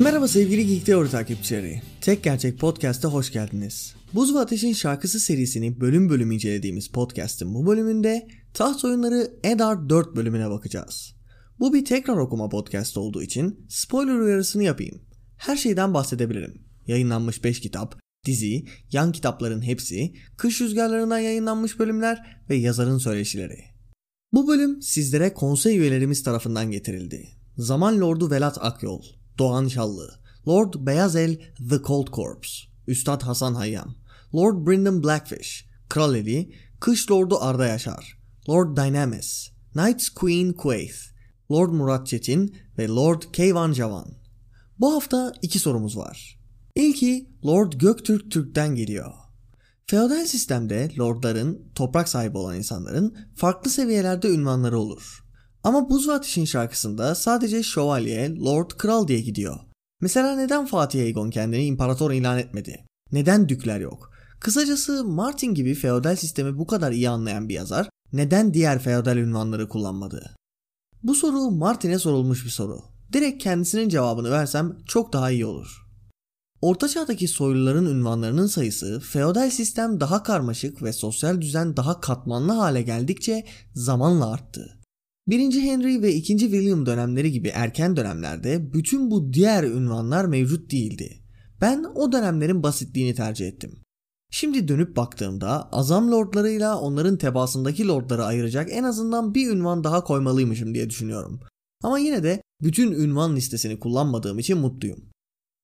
Merhaba sevgili Geek Theory takipçileri. Tek Gerçek Podcast'a hoş geldiniz. Buz ve Ateş'in şarkısı serisini bölüm bölüm incelediğimiz podcast'ın bu bölümünde taht oyunları Eddard 4 bölümüne bakacağız. Bu bir tekrar okuma podcast olduğu için spoiler uyarısını yapayım. Her şeyden bahsedebilirim. Yayınlanmış 5 kitap, dizi, yan kitapların hepsi, kış rüzgarlarından yayınlanmış bölümler ve yazarın söyleşileri. Bu bölüm sizlere konsey üyelerimiz tarafından getirildi. Zaman Lordu Velat Akyol, Doğan Şallı, Lord Beyazel The Cold Corpse, Üstad Hasan Hayyam, Lord Brendan Blackfish, Kral Eli, Kış Lordu Arda Yaşar, Lord Dynamis, Knights Queen Quaith, Lord Murat Çetin ve Lord Keyvan Javan. Bu hafta iki sorumuz var. İlki Lord Göktürk Türk'ten geliyor. Feodal sistemde lordların, toprak sahibi olan insanların farklı seviyelerde ünvanları olur. Ama Buz ve Ateş'in şarkısında sadece şövalye, lord, kral diye gidiyor. Mesela neden Fatih Aegon kendini imparator ilan etmedi? Neden dükler yok? Kısacası Martin gibi feodal sistemi bu kadar iyi anlayan bir yazar neden diğer feodal ünvanları kullanmadı? Bu soru Martin'e sorulmuş bir soru. Direkt kendisinin cevabını versem çok daha iyi olur. Orta çağdaki soyluların ünvanlarının sayısı feodal sistem daha karmaşık ve sosyal düzen daha katmanlı hale geldikçe zamanla arttı. 1. Henry ve 2. William dönemleri gibi erken dönemlerde bütün bu diğer ünvanlar mevcut değildi. Ben o dönemlerin basitliğini tercih ettim. Şimdi dönüp baktığımda azam lordlarıyla onların tebaasındaki lordları ayıracak en azından bir ünvan daha koymalıymışım diye düşünüyorum. Ama yine de bütün ünvan listesini kullanmadığım için mutluyum.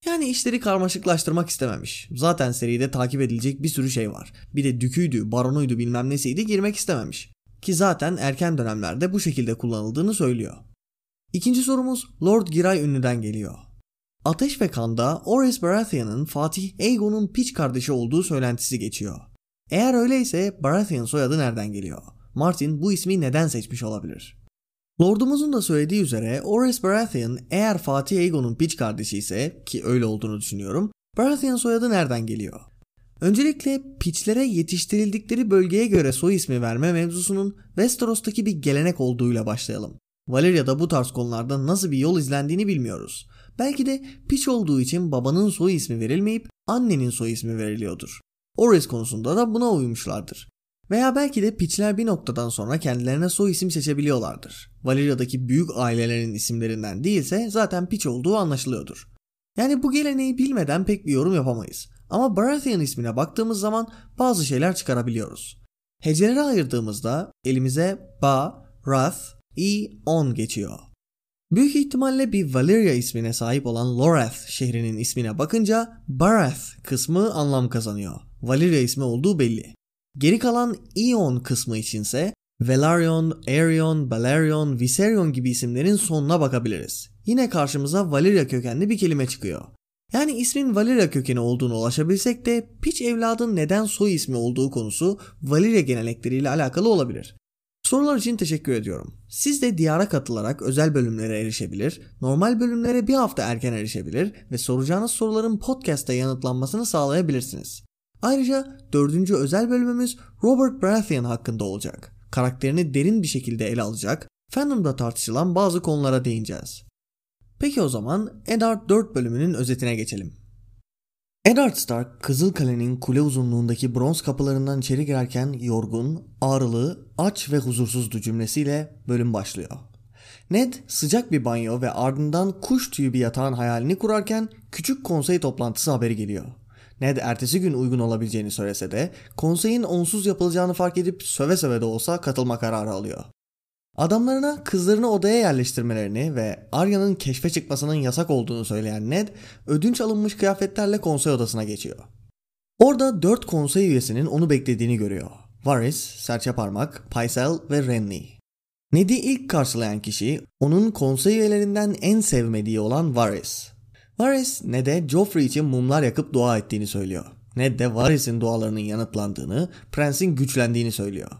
Yani işleri karmaşıklaştırmak istememiş. Zaten seride takip edilecek bir sürü şey var. Bir de düküydü, baronuydu bilmem nesiydi girmek istememiş. Ki zaten erken dönemlerde bu şekilde kullanıldığını söylüyor. İkinci sorumuz Lord Giray ünlüden geliyor. Ateş ve Kan'da Oris Baratheon'ın Fatih Aegon'un piç kardeşi olduğu söylentisi geçiyor. Eğer öyleyse Baratheon soyadı nereden geliyor? Martin bu ismi neden seçmiş olabilir? Lordumuzun da söylediği üzere Oris Baratheon eğer Fatih Aegon'un piç kardeşi ise ki öyle olduğunu düşünüyorum. Baratheon soyadı nereden geliyor? Öncelikle piçlere yetiştirildikleri bölgeye göre soy ismi verme mevzusunun Westeros'taki bir gelenek olduğuyla başlayalım. Valeria'da bu tarz konularda nasıl bir yol izlendiğini bilmiyoruz. Belki de piç olduğu için babanın soy ismi verilmeyip annenin soy ismi veriliyordur. Oris konusunda da buna uymuşlardır. Veya belki de piçler bir noktadan sonra kendilerine soy isim seçebiliyorlardır. Valeria'daki büyük ailelerin isimlerinden değilse zaten piç olduğu anlaşılıyordur. Yani bu geleneği bilmeden pek bir yorum yapamayız. Ama Baratheon ismine baktığımız zaman bazı şeyler çıkarabiliyoruz. Hecelere ayırdığımızda elimize Ba, Rath, E, On geçiyor. Büyük ihtimalle bir Valyria ismine sahip olan Lorath şehrinin ismine bakınca Barath kısmı anlam kazanıyor. Valyria ismi olduğu belli. Geri kalan Eon kısmı içinse Velaryon, Aerion, Balerion, Viserion gibi isimlerin sonuna bakabiliriz. Yine karşımıza Valyria kökenli bir kelime çıkıyor. Yani ismin Valyria kökeni olduğunu ulaşabilsek de piç evladın neden soy ismi olduğu konusu Valyria gelenekleriyle alakalı olabilir. Sorular için teşekkür ediyorum. Siz de diyara katılarak özel bölümlere erişebilir, normal bölümlere bir hafta erken erişebilir ve soracağınız soruların podcast'ta yanıtlanmasını sağlayabilirsiniz. Ayrıca dördüncü özel bölümümüz Robert Baratheon hakkında olacak. Karakterini derin bir şekilde ele alacak, fandomda tartışılan bazı konulara değineceğiz. Peki o zaman Eddard 4 bölümünün özetine geçelim. Eddard Stark, Kızıl Kale'nin kule uzunluğundaki bronz kapılarından içeri girerken yorgun, ağrılı, aç ve huzursuzdu cümlesiyle bölüm başlıyor. Ned sıcak bir banyo ve ardından kuş tüyü bir yatağın hayalini kurarken küçük konsey toplantısı haberi geliyor. Ned ertesi gün uygun olabileceğini söylese de konseyin onsuz yapılacağını fark edip söve söve de olsa katılma kararı alıyor. Adamlarına kızlarını odaya yerleştirmelerini ve Arya'nın keşfe çıkmasının yasak olduğunu söyleyen Ned, ödünç alınmış kıyafetlerle konsey odasına geçiyor. Orada dört konsey üyesinin onu beklediğini görüyor. Varys, Serçe Parmak, Pycelle ve Renly. Ned'i ilk karşılayan kişi onun konsey üyelerinden en sevmediği olan Varys. Varys Ned'e Joffrey için mumlar yakıp dua ettiğini söylüyor. Ned de Varys'in dualarının yanıtlandığını, prensin güçlendiğini söylüyor.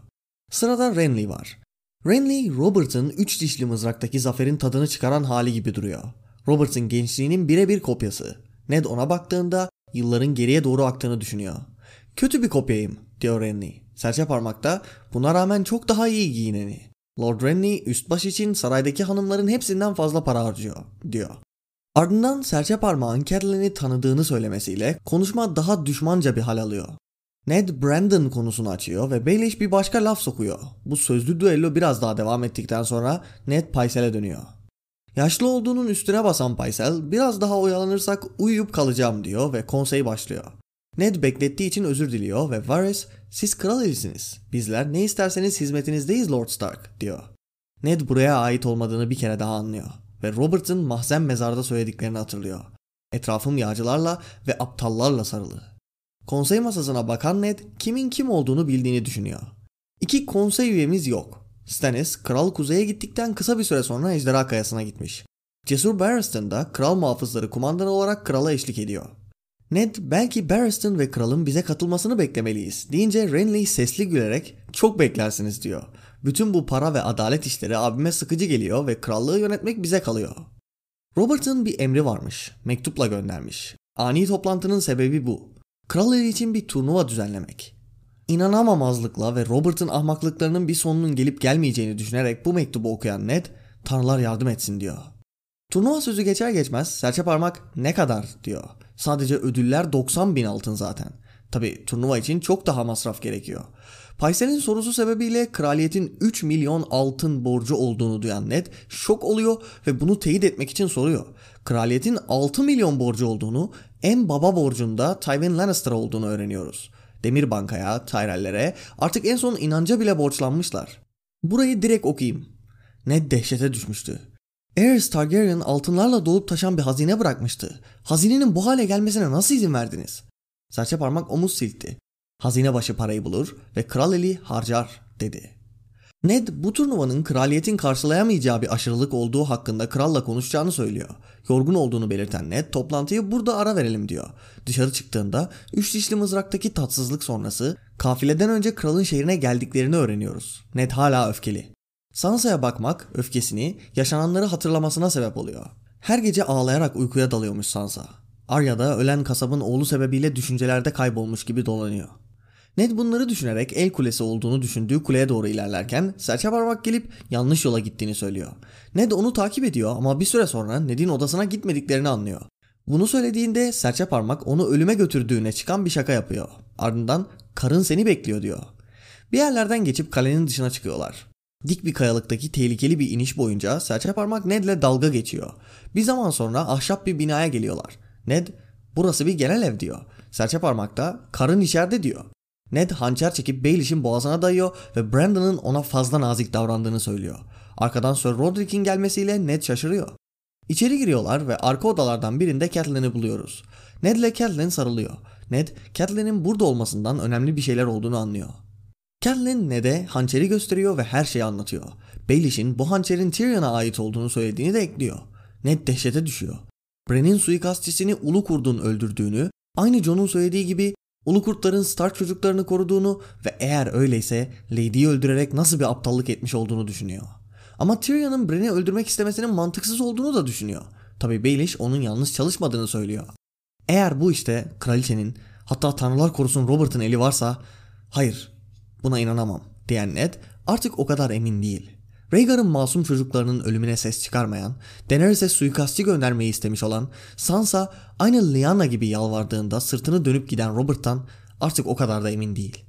Sırada Renly var. Renly, Robert'ın üç dişli mızraktaki zaferin tadını çıkaran hali gibi duruyor. Robert'ın gençliğinin birebir kopyası. Ned ona baktığında yılların geriye doğru aktığını düşünüyor. Kötü bir kopyayım diyor Renly. Serçe parmakta buna rağmen çok daha iyi giyineni. Lord Renly üst baş için saraydaki hanımların hepsinden fazla para harcıyor diyor. Ardından serçe parmağın Catelyn'i tanıdığını söylemesiyle konuşma daha düşmanca bir hal alıyor. Ned Brandon konusunu açıyor ve Baelish bir başka laf sokuyor. Bu sözlü düello biraz daha devam ettikten sonra Ned Pycelle'e dönüyor. Yaşlı olduğunun üstüne basan Pycelle biraz daha oyalanırsak uyuyup kalacağım diyor ve konsey başlıyor. Ned beklettiği için özür diliyor ve Varys siz kral elisiniz. Bizler ne isterseniz hizmetinizdeyiz Lord Stark diyor. Ned buraya ait olmadığını bir kere daha anlıyor ve Robert'ın mahzen mezarda söylediklerini hatırlıyor. Etrafım yağcılarla ve aptallarla sarılı. Konsey masasına bakan Ned kimin kim olduğunu bildiğini düşünüyor. İki konsey üyemiz yok. Stannis, Kral Kuzey'e gittikten kısa bir süre sonra Ejderha Kayası'na gitmiş. Cesur Barristan da kral muhafızları kumandanı olarak krala eşlik ediyor. Ned belki Barristan ve kralın bize katılmasını beklemeliyiz deyince Renly sesli gülerek çok beklersiniz diyor. Bütün bu para ve adalet işleri abime sıkıcı geliyor ve krallığı yönetmek bize kalıyor. Robert'ın bir emri varmış. Mektupla göndermiş. Ani toplantının sebebi bu. Kral için bir turnuva düzenlemek. İnanamamazlıkla ve Robert'ın ahmaklıklarının bir sonunun gelip gelmeyeceğini düşünerek bu mektubu okuyan Ned, Tanrılar yardım etsin diyor. Turnuva sözü geçer geçmez serçe parmak ne kadar diyor. Sadece ödüller 90 bin altın zaten. Tabi turnuva için çok daha masraf gerekiyor. Paysel'in sorusu sebebiyle kraliyetin 3 milyon altın borcu olduğunu duyan Ned şok oluyor ve bunu teyit etmek için soruyor. Kraliyetin 6 milyon borcu olduğunu, en baba borcunda Tywin Lannister olduğunu öğreniyoruz. Demir Banka'ya, Tyrell'lere artık en son inanca bile borçlanmışlar. Burayı direkt okuyayım. Ned dehşete düşmüştü. Aerys Targaryen altınlarla dolup taşan bir hazine bırakmıştı. Hazinenin bu hale gelmesine nasıl izin verdiniz? Serçe parmak omuz silkti. Hazine başı parayı bulur ve kral eli harcar dedi. Ned bu turnuvanın kraliyetin karşılayamayacağı bir aşırılık olduğu hakkında kralla konuşacağını söylüyor. Yorgun olduğunu belirten Ned toplantıyı burada ara verelim diyor. Dışarı çıktığında üç dişli mızraktaki tatsızlık sonrası kafileden önce kralın şehrine geldiklerini öğreniyoruz. Ned hala öfkeli. Sansa'ya bakmak öfkesini yaşananları hatırlamasına sebep oluyor. Her gece ağlayarak uykuya dalıyormuş Sansa. Arya da ölen kasabın oğlu sebebiyle düşüncelerde kaybolmuş gibi dolanıyor. Ned bunları düşünerek el kulesi olduğunu düşündüğü kuleye doğru ilerlerken serçe parmak gelip yanlış yola gittiğini söylüyor. Ned onu takip ediyor ama bir süre sonra Ned'in odasına gitmediklerini anlıyor. Bunu söylediğinde serçe parmak onu ölüme götürdüğüne çıkan bir şaka yapıyor. Ardından karın seni bekliyor diyor. Bir yerlerden geçip kalenin dışına çıkıyorlar. Dik bir kayalıktaki tehlikeli bir iniş boyunca serçe parmak Ned'le dalga geçiyor. Bir zaman sonra ahşap bir binaya geliyorlar. Ned burası bir genel ev diyor. Serçe parmakta karın içeride diyor. Ned hançer çekip Baelish'in boğazına dayıyor ve Brandon'ın ona fazla nazik davrandığını söylüyor. Arkadan Sir Roderick'in gelmesiyle Ned şaşırıyor. İçeri giriyorlar ve arka odalardan birinde Catelyn'i buluyoruz. Ned ile Catelyn sarılıyor. Ned, Catelyn'in burada olmasından önemli bir şeyler olduğunu anlıyor. Catelyn Ned'e hançeri gösteriyor ve her şeyi anlatıyor. Baelish'in bu hançerin Tyrion'a ait olduğunu söylediğini de ekliyor. Ned dehşete düşüyor. Bran'in suikastçisini Ulu Kurt'un öldürdüğünü, aynı Jon'un söylediği gibi Ulu Kurtların Stark çocuklarını koruduğunu ve eğer öyleyse Lady'yi öldürerek nasıl bir aptallık etmiş olduğunu düşünüyor. Ama Tyrion'un Bran'i öldürmek istemesinin mantıksız olduğunu da düşünüyor. Tabi Baelish onun yanlış çalışmadığını söylüyor. Eğer bu işte kraliçenin hatta tanrılar korusun Robert'ın eli varsa hayır buna inanamam diyen Ned artık o kadar emin değil. Rhaegar'ın masum çocuklarının ölümüne ses çıkarmayan, Daenerys'e suikastçı göndermeyi istemiş olan Sansa aynı Lyanna gibi yalvardığında sırtını dönüp giden Robert'tan artık o kadar da emin değil.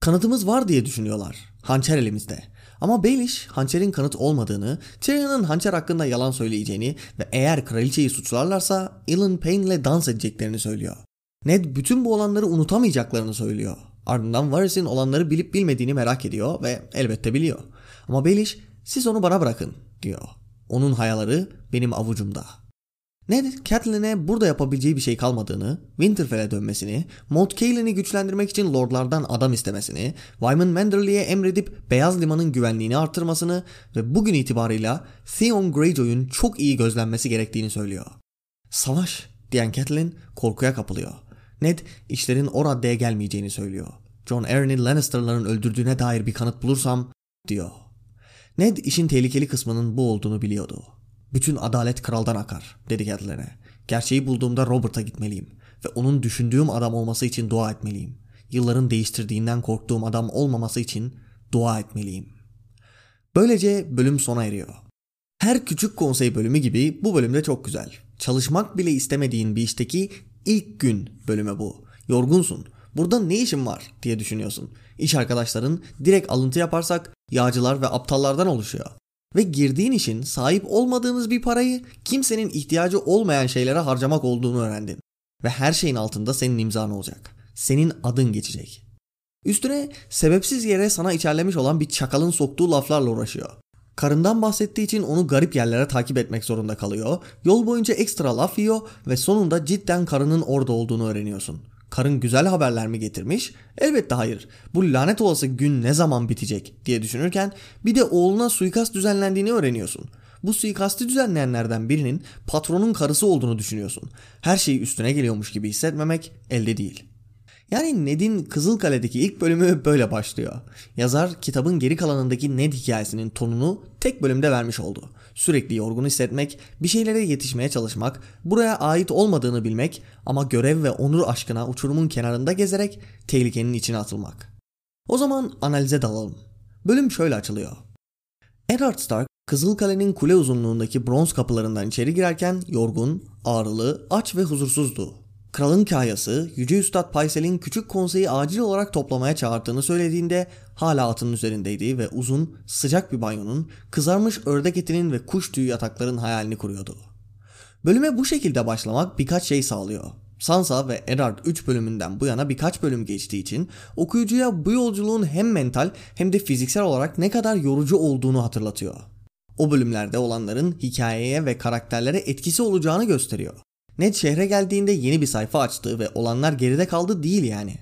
Kanıtımız var diye düşünüyorlar. Hançer elimizde. Ama Baelish hançerin kanıt olmadığını, Tyrion'un hançer hakkında yalan söyleyeceğini ve eğer kraliçeyi suçlarlarsa Ilyn Payne'le dans edeceklerini söylüyor. Ned bütün bu olanları unutamayacaklarını söylüyor. Ardından Varys'in olanları bilip bilmediğini merak ediyor ve elbette biliyor. Ama Baelish siz onu bana bırakın diyor. Onun hayalleri benim avucumda. Ned, Catelyn'e burada yapabileceği bir şey kalmadığını, Winterfell'e dönmesini, Moat Cailin'i güçlendirmek için lordlardan adam istemesini, Wyman Manderly'e emredip Beyaz Liman'ın güvenliğini artırmasını ve bugün itibarıyla Theon Greyjoy'un çok iyi gözlenmesi gerektiğini söylüyor. Savaş diyen Catelyn korkuya kapılıyor. Ned işlerin o raddeye gelmeyeceğini söylüyor. John Arryn'i Lannister'ların öldürdüğüne dair bir kanıt bulursam diyor. Ned işin tehlikeli kısmının bu olduğunu biliyordu. Bütün adalet kraldan akar dedi Catelyn'e. Gerçeği bulduğumda Robert'a gitmeliyim ve onun düşündüğüm adam olması için dua etmeliyim. Yılların değiştirdiğinden korktuğum adam olmaması için dua etmeliyim. Böylece bölüm sona eriyor. Her küçük konsey bölümü gibi bu bölümde çok güzel. Çalışmak bile istemediğin bir işteki ilk gün bölümü bu. Yorgunsun. Burada ne işin var diye düşünüyorsun. İş arkadaşların direkt alıntı yaparsak yağcılar ve aptallardan oluşuyor. Ve girdiğin işin sahip olmadığınız bir parayı kimsenin ihtiyacı olmayan şeylere harcamak olduğunu öğrendin. Ve her şeyin altında senin imzan olacak. Senin adın geçecek. Üstüne sebepsiz yere sana içerlemiş olan bir çakalın soktuğu laflarla uğraşıyor. Karından bahsettiği için onu garip yerlere takip etmek zorunda kalıyor. Yol boyunca ekstra laf yiyor ve sonunda cidden karının orada olduğunu öğreniyorsun. Karın güzel haberler mi getirmiş? Elbette hayır. Bu lanet olası gün ne zaman bitecek diye düşünürken bir de oğluna suikast düzenlendiğini öğreniyorsun. Bu suikasti düzenleyenlerden birinin patronun karısı olduğunu düşünüyorsun. Her şey üstüne geliyormuş gibi hissetmemek elde değil. Yani Ned'in Kızılkale'deki ilk bölümü böyle başlıyor. Yazar kitabın geri kalanındaki Ned hikayesinin tonunu tek bölümde vermiş oldu. Sürekli yorgun hissetmek, bir şeylere yetişmeye çalışmak, buraya ait olmadığını bilmek ama görev ve onur aşkına uçurumun kenarında gezerek tehlikenin içine atılmak. O zaman analize dalalım. Bölüm şöyle açılıyor. Eddard Stark, Kızılkale'nin kule uzunluğundaki bronz kapılarından içeri girerken yorgun, ağrılı, aç ve huzursuzdu. Kralın kayası Yüce Üstad Paysel'in küçük konseyi acil olarak toplamaya çağırdığını söylediğinde hala atının üzerindeydi ve uzun, sıcak bir banyonun, kızarmış ördek etinin ve kuş tüyü yatakların hayalini kuruyordu. Bölüme bu şekilde başlamak birkaç şey sağlıyor. Sansa ve Eddard 3 bölümünden bu yana birkaç bölüm geçtiği için okuyucuya bu yolculuğun hem mental hem de fiziksel olarak ne kadar yorucu olduğunu hatırlatıyor. O bölümlerde olanların hikayeye ve karakterlere etkisi olacağını gösteriyor. Ned şehre geldiğinde yeni bir sayfa açtı ve olanlar geride kaldı değil yani.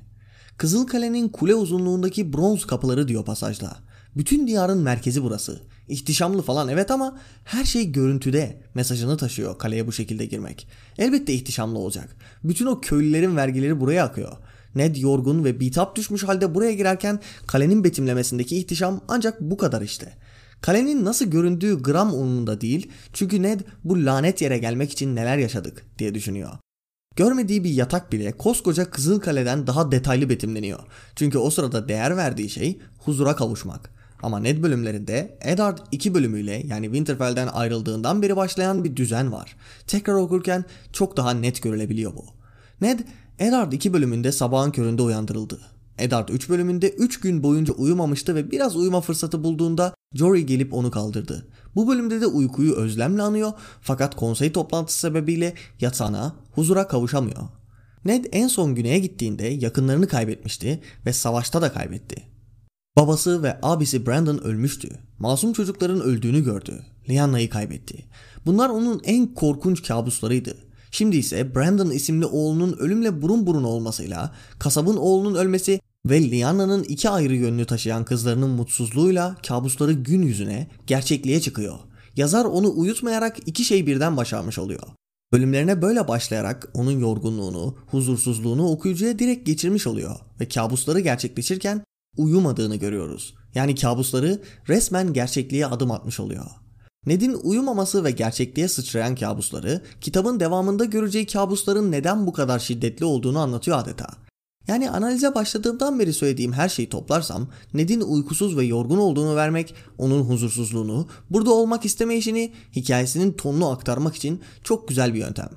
Kızılkale'nin kule uzunluğundaki bronz kapıları diyor pasajda. Bütün diyarın merkezi burası. İhtişamlı falan evet ama her şey görüntüde mesajını taşıyor kaleye bu şekilde girmek. Elbette ihtişamlı olacak. Bütün o köylülerin vergileri buraya akıyor. Ned yorgun ve bitap düşmüş halde buraya girerken kalenin betimlemesindeki ihtişam ancak bu kadar işte. Kalenin nasıl göründüğü gram umurunda değil çünkü Ned bu lanet yere gelmek için neler yaşadık diye düşünüyor. Görmediği bir yatak bile koskoca Kızıl Kale'den daha detaylı betimleniyor. Çünkü o sırada değer verdiği şey huzura kavuşmak. Ama Ned bölümlerinde Eddard 2 bölümüyle yani Winterfell'den ayrıldığından beri başlayan bir düzen var. Tekrar okurken çok daha net görülebiliyor bu. Ned Eddard 2 bölümünde sabahın köründe uyandırıldı. Eddard 3 bölümünde 3 gün boyunca uyumamıştı ve biraz uyuma fırsatı bulduğunda Jory gelip onu kaldırdı. Bu bölümde de uykuyu özlemle anıyor fakat konsey toplantısı sebebiyle yatağına, huzura kavuşamıyor. Ned en son güneye gittiğinde yakınlarını kaybetmişti ve savaşta da kaybetti. Babası ve abisi Brandon ölmüştü. Masum çocukların öldüğünü gördü. Lyana'yı kaybetti. Bunlar onun en korkunç kabuslarıydı. Şimdi ise Brandon isimli oğlunun ölümle burun burun olmasıyla, kasabın oğlunun ölmesi ve Liana'nın iki ayrı yönünü taşıyan kızlarının mutsuzluğuyla kabusları gün yüzüne, gerçekliğe çıkıyor. Yazar onu uyutmayarak iki şey birden başarmış oluyor. Bölümlerine böyle başlayarak onun yorgunluğunu, huzursuzluğunu okuyucuya direkt geçirmiş oluyor ve kabusları gerçekleşirken uyumadığını görüyoruz. Yani kabusları resmen gerçekliğe adım atmış oluyor. Ned'in uyumaması ve gerçekliğe sıçrayan kabusları kitabın devamında göreceği kabusların neden bu kadar şiddetli olduğunu anlatıyor adeta. Yani analize başladığımdan beri söylediğim her şeyi toplarsam Ned'in uykusuz ve yorgun olduğunu vermek, onun huzursuzluğunu, burada olmak istemeyişini hikayesinin tonunu aktarmak için çok güzel bir yöntem.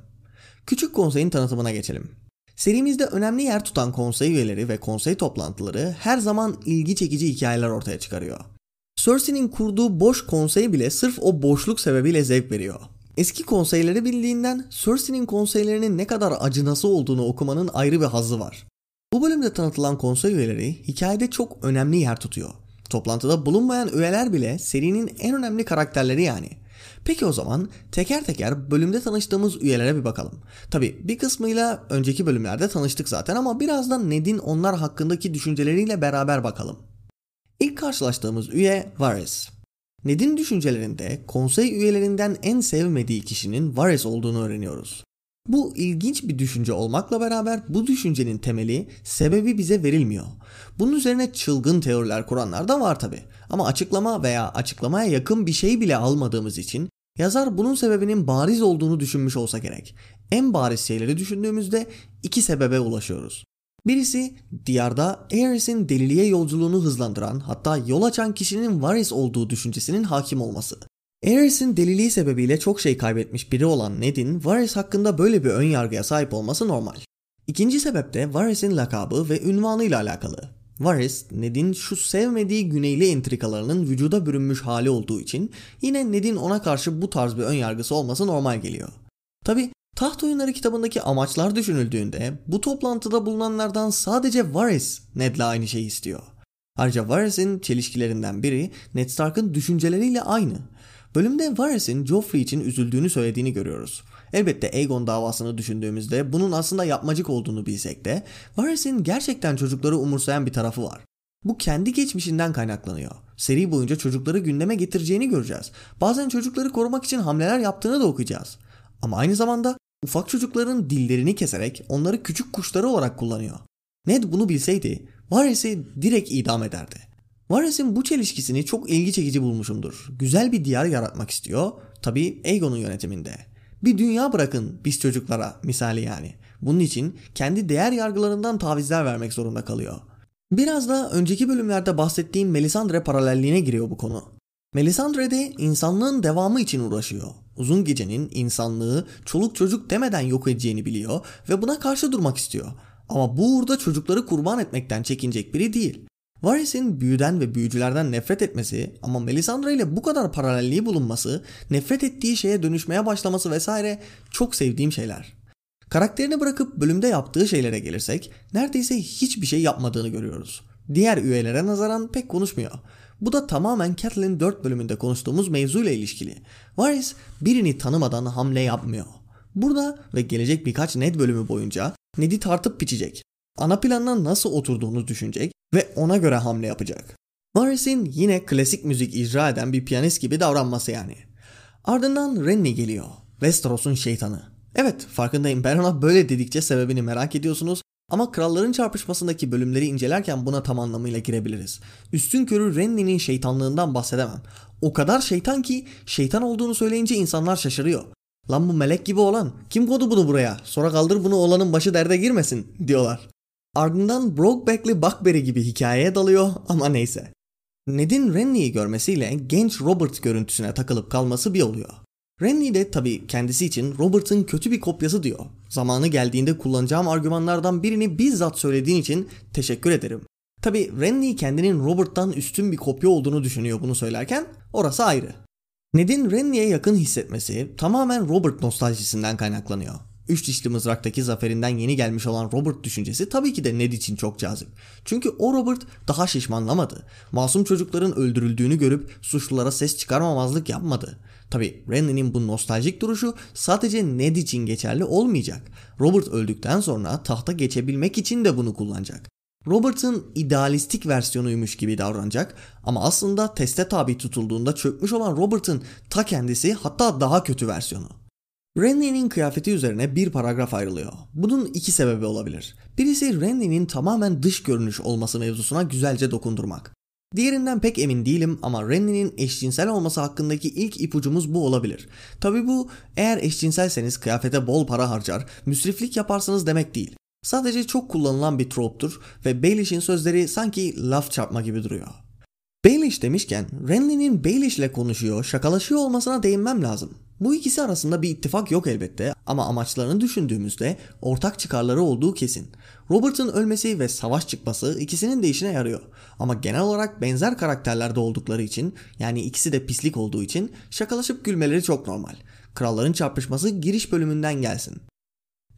Küçük konseyin tanıtımına geçelim. Serimizde önemli yer tutan konsey üyeleri ve konsey toplantıları her zaman ilgi çekici hikayeler ortaya çıkarıyor. Cersei'nin kurduğu boş konsey bile sırf o boşluk sebebiyle zevk veriyor. Eski konseyleri bildiğinden Cersei'nin konseylerinin ne kadar acınası olduğunu okumanın ayrı bir hazzı var. Bu bölümde tanıtılan konsey üyeleri hikayede çok önemli yer tutuyor. Toplantıda bulunmayan üyeler bile serinin en önemli karakterleri yani. Peki o zaman teker teker bölümde tanıştığımız üyelere bir bakalım. Tabi bir kısmıyla önceki bölümlerde tanıştık zaten ama birazdan Ned'in onlar hakkındaki düşünceleriyle beraber bakalım. İlk karşılaştığımız üye Varys. Ned'in düşüncelerinde konsey üyelerinden en sevmediği kişinin Varys olduğunu öğreniyoruz. Bu ilginç bir düşünce olmakla beraber bu düşüncenin temeli sebebi bize verilmiyor. Bunun üzerine çılgın teoriler kuranlar da var tabi. Ama açıklama veya açıklamaya yakın bir şey bile almadığımız için yazar bunun sebebinin bariz olduğunu düşünmüş olsa gerek. En bariz şeyleri düşündüğümüzde iki sebebe ulaşıyoruz. Birisi diyarda Aerys'in deliliğe yolculuğunu hızlandıran hatta yol açan kişinin Varys olduğu düşüncesinin hakim olması. Aerys'in deliliği sebebiyle çok şey kaybetmiş biri olan Ned'in Varys hakkında böyle bir ön yargıya sahip olması normal. İkinci sebep de Varys'in lakabı ve ünvanıyla alakalı. Varys, Ned'in şu sevmediği güneyli entrikalarının vücuda bürünmüş hali olduğu için yine Ned'in ona karşı bu tarz bir ön yargısı olması normal geliyor. Tabi Taht Oyunları kitabındaki amaçlar düşünüldüğünde bu toplantıda bulunanlardan sadece Varys Ned'le aynı şeyi istiyor. Ayrıca Varys'in çelişkilerinden biri Ned Stark'ın düşünceleriyle aynı. Bölümde Varys'in Joffrey için üzüldüğünü söylediğini görüyoruz. Elbette Aegon davasını düşündüğümüzde bunun aslında yapmacık olduğunu bilsek de Varys'in gerçekten çocukları umursayan bir tarafı var. Bu kendi geçmişinden kaynaklanıyor. Seri boyunca çocukları gündeme getireceğini göreceğiz. Bazen çocukları korumak için hamleler yaptığını da okuyacağız. Ama aynı zamanda ufak çocukların dillerini keserek onları küçük kuşları olarak kullanıyor. Ned bunu bilseydi Varys'i direkt idam ederdi. Varys'in bu çelişkisini çok ilgi çekici bulmuşumdur. Güzel bir diyar yaratmak istiyor. Tabi Aegon'un yönetiminde. Bir dünya bırakın biz çocuklara misali yani. Bunun için kendi değer yargılarından tavizler vermek zorunda kalıyor. Biraz da önceki bölümlerde bahsettiğim Melisandre paralelliğine giriyor bu konu. Melisandre de insanlığın devamı için uğraşıyor. Uzun gecenin insanlığı çoluk çocuk demeden yok edeceğini biliyor ve buna karşı durmak istiyor. Ama bu uğurda çocukları kurban etmekten çekinecek biri değil. Varys'in büyüden ve büyücülerden nefret etmesi ama Melisandre ile bu kadar paralelliği bulunması, nefret ettiği şeye dönüşmeye başlaması vesaire çok sevdiğim şeyler. Karakterini bırakıp bölümde yaptığı şeylere gelirsek neredeyse hiçbir şey yapmadığını görüyoruz. Diğer üyelere nazaran pek konuşmuyor. Bu da tamamen Catelyn 4 bölümünde konuştuğumuz mevzuyla ilişkili. Varys birini tanımadan hamle yapmıyor. Burada ve gelecek birkaç Ned bölümü boyunca Ned'i tartıp biçecek. Ana planına nasıl oturduğunu düşünecek ve ona göre hamle yapacak. Varys'in yine klasik müzik icra eden bir piyanist gibi davranması yani. Ardından Renly geliyor. Westeros'un şeytanı. Evet farkındayım ben ona böyle dedikçe sebebini merak ediyorsunuz ama kralların çarpışmasındaki bölümleri incelerken buna tam anlamıyla girebiliriz. Üstün körü Renly'nin şeytanlığından bahsedemem. O kadar şeytan ki şeytan olduğunu söyleyince insanlar şaşırıyor. Lan bu melek gibi olan kim kodu bunu buraya sonra kaldır bunu olanın başı derde girmesin diyorlar. Ardından Brokeback'li Buckberry gibi hikayeye dalıyor ama neyse. Ned'in Renly'yi görmesiyle genç Robert görüntüsüne takılıp kalması bir oluyor. Renly de tabii kendisi için Robert'ın kötü bir kopyası diyor. Zamanı geldiğinde kullanacağım argümanlardan birini bizzat söylediğin için teşekkür ederim. Tabi Renly kendinin Robert'tan üstün bir kopya olduğunu düşünüyor bunu söylerken orası ayrı. Ned'in Renly'e yakın hissetmesi tamamen Robert nostaljisinden kaynaklanıyor. Üç dişli mızraktaki zaferinden yeni gelmiş olan Robert düşüncesi tabii ki de Ned için çok cazip. Çünkü o Robert daha şişmanlamadı. Masum çocukların öldürüldüğünü görüp suçlulara ses çıkarmamazlık yapmadı. Tabi Renly'nin bu nostaljik duruşu sadece Ned için geçerli olmayacak. Robert öldükten sonra tahta geçebilmek için de bunu kullanacak. Robert'ın idealistik versiyonuymuş gibi davranacak ama aslında teste tabi tutulduğunda çökmüş olan Robert'ın ta kendisi hatta daha kötü versiyonu. Renly'nin kıyafeti üzerine bir paragraf ayrılıyor. Bunun iki sebebi olabilir. Birisi Renly'nin tamamen dış görünüş olması mevzusuna güzelce dokundurmak. Diğerinden pek emin değilim ama Renly'nin eşcinsel olması hakkındaki ilk ipucumuz bu olabilir. Tabi bu eğer eşcinselseniz kıyafete bol para harcar, müsriflik yaparsınız demek değil. Sadece çok kullanılan bir troptur ve Baelish'in sözleri sanki laf çarpma gibi duruyor. Baelish demişken Renly'nin Baelish ile konuşuyor, şakalaşıyor olmasına değinmem lazım. Bu ikisi arasında bir ittifak yok elbette ama amaçlarını düşündüğümüzde ortak çıkarları olduğu kesin. Robert'ın ölmesi ve savaş çıkması ikisinin de işine yarıyor. Ama genel olarak benzer karakterlerde oldukları için yani ikisi de pislik olduğu için şakalaşıp gülmeleri çok normal. Kralların çarpışması giriş bölümünden gelsin.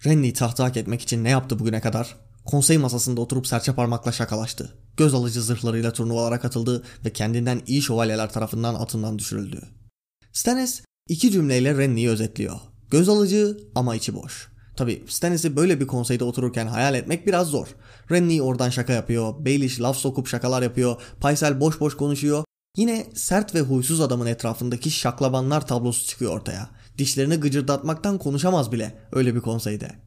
Renly tahta hak etmek için ne yaptı bugüne kadar? Konsey masasında oturup serçe parmakla şakalaştı. Göz alıcı zırhlarıyla turnuvalara katıldı ve kendinden iyi şövalyeler tarafından atından düşürüldü. Stannis İki cümleyle Renly'i özetliyor. Göz alıcı ama içi boş. Tabi Stannis'i böyle bir konseyde otururken hayal etmek biraz zor. Renly oradan şaka yapıyor, Baelish laf sokup şakalar yapıyor, Paysel boş boş konuşuyor. Yine sert ve huysuz adamın etrafındaki şaklabanlar tablosu çıkıyor ortaya. Dişlerini gıcırdatmaktan konuşamaz bile öyle bir konseyde.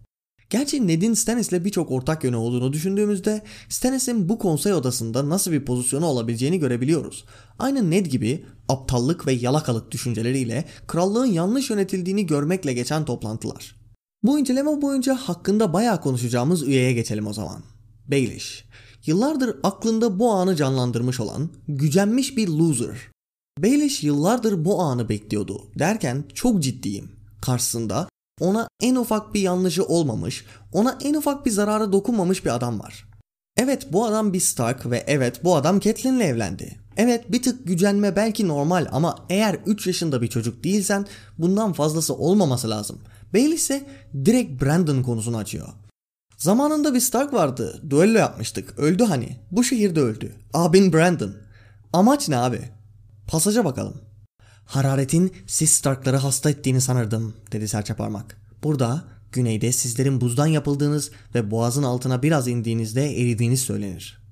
Gerçi Ned'in Stannis'le birçok ortak yönü olduğunu düşündüğümüzde Stannis'in bu konsey odasında nasıl bir pozisyonu olabileceğini görebiliyoruz. Aynı Ned gibi aptallık ve yalakalık düşünceleriyle krallığın yanlış yönetildiğini görmekle geçen toplantılar. Bu inceleme boyunca hakkında bayağı konuşacağımız üyeye geçelim o zaman. Baelish. Yıllardır aklında bu anı canlandırmış olan, gücenmiş bir loser. Baelish yıllardır bu anı bekliyordu derken çok ciddiyim. Karşısında ona en ufak bir yanlışı olmamış, ona en ufak bir zararı dokunmamış bir adam var. Evet bu adam bir Stark ve evet bu adam Catelyn'le evlendi. Evet bir tık gücenme belki normal ama eğer 3 yaşında bir çocuk değilsen bundan fazlası olmaması lazım. Bailey ise direkt Brandon konusunu açıyor. Zamanında bir Stark vardı. Duello yapmıştık. Öldü hani. Bu şehirde öldü. Abin Brandon. Amaç ne abi? Pasaja bakalım. Hararetin siz Starkları hasta ettiğini sanırdım dedi serçe parmak. Burada güneyde sizlerin buzdan yapıldığınız ve boğazın altına biraz indiğinizde eridiğiniz söylenir.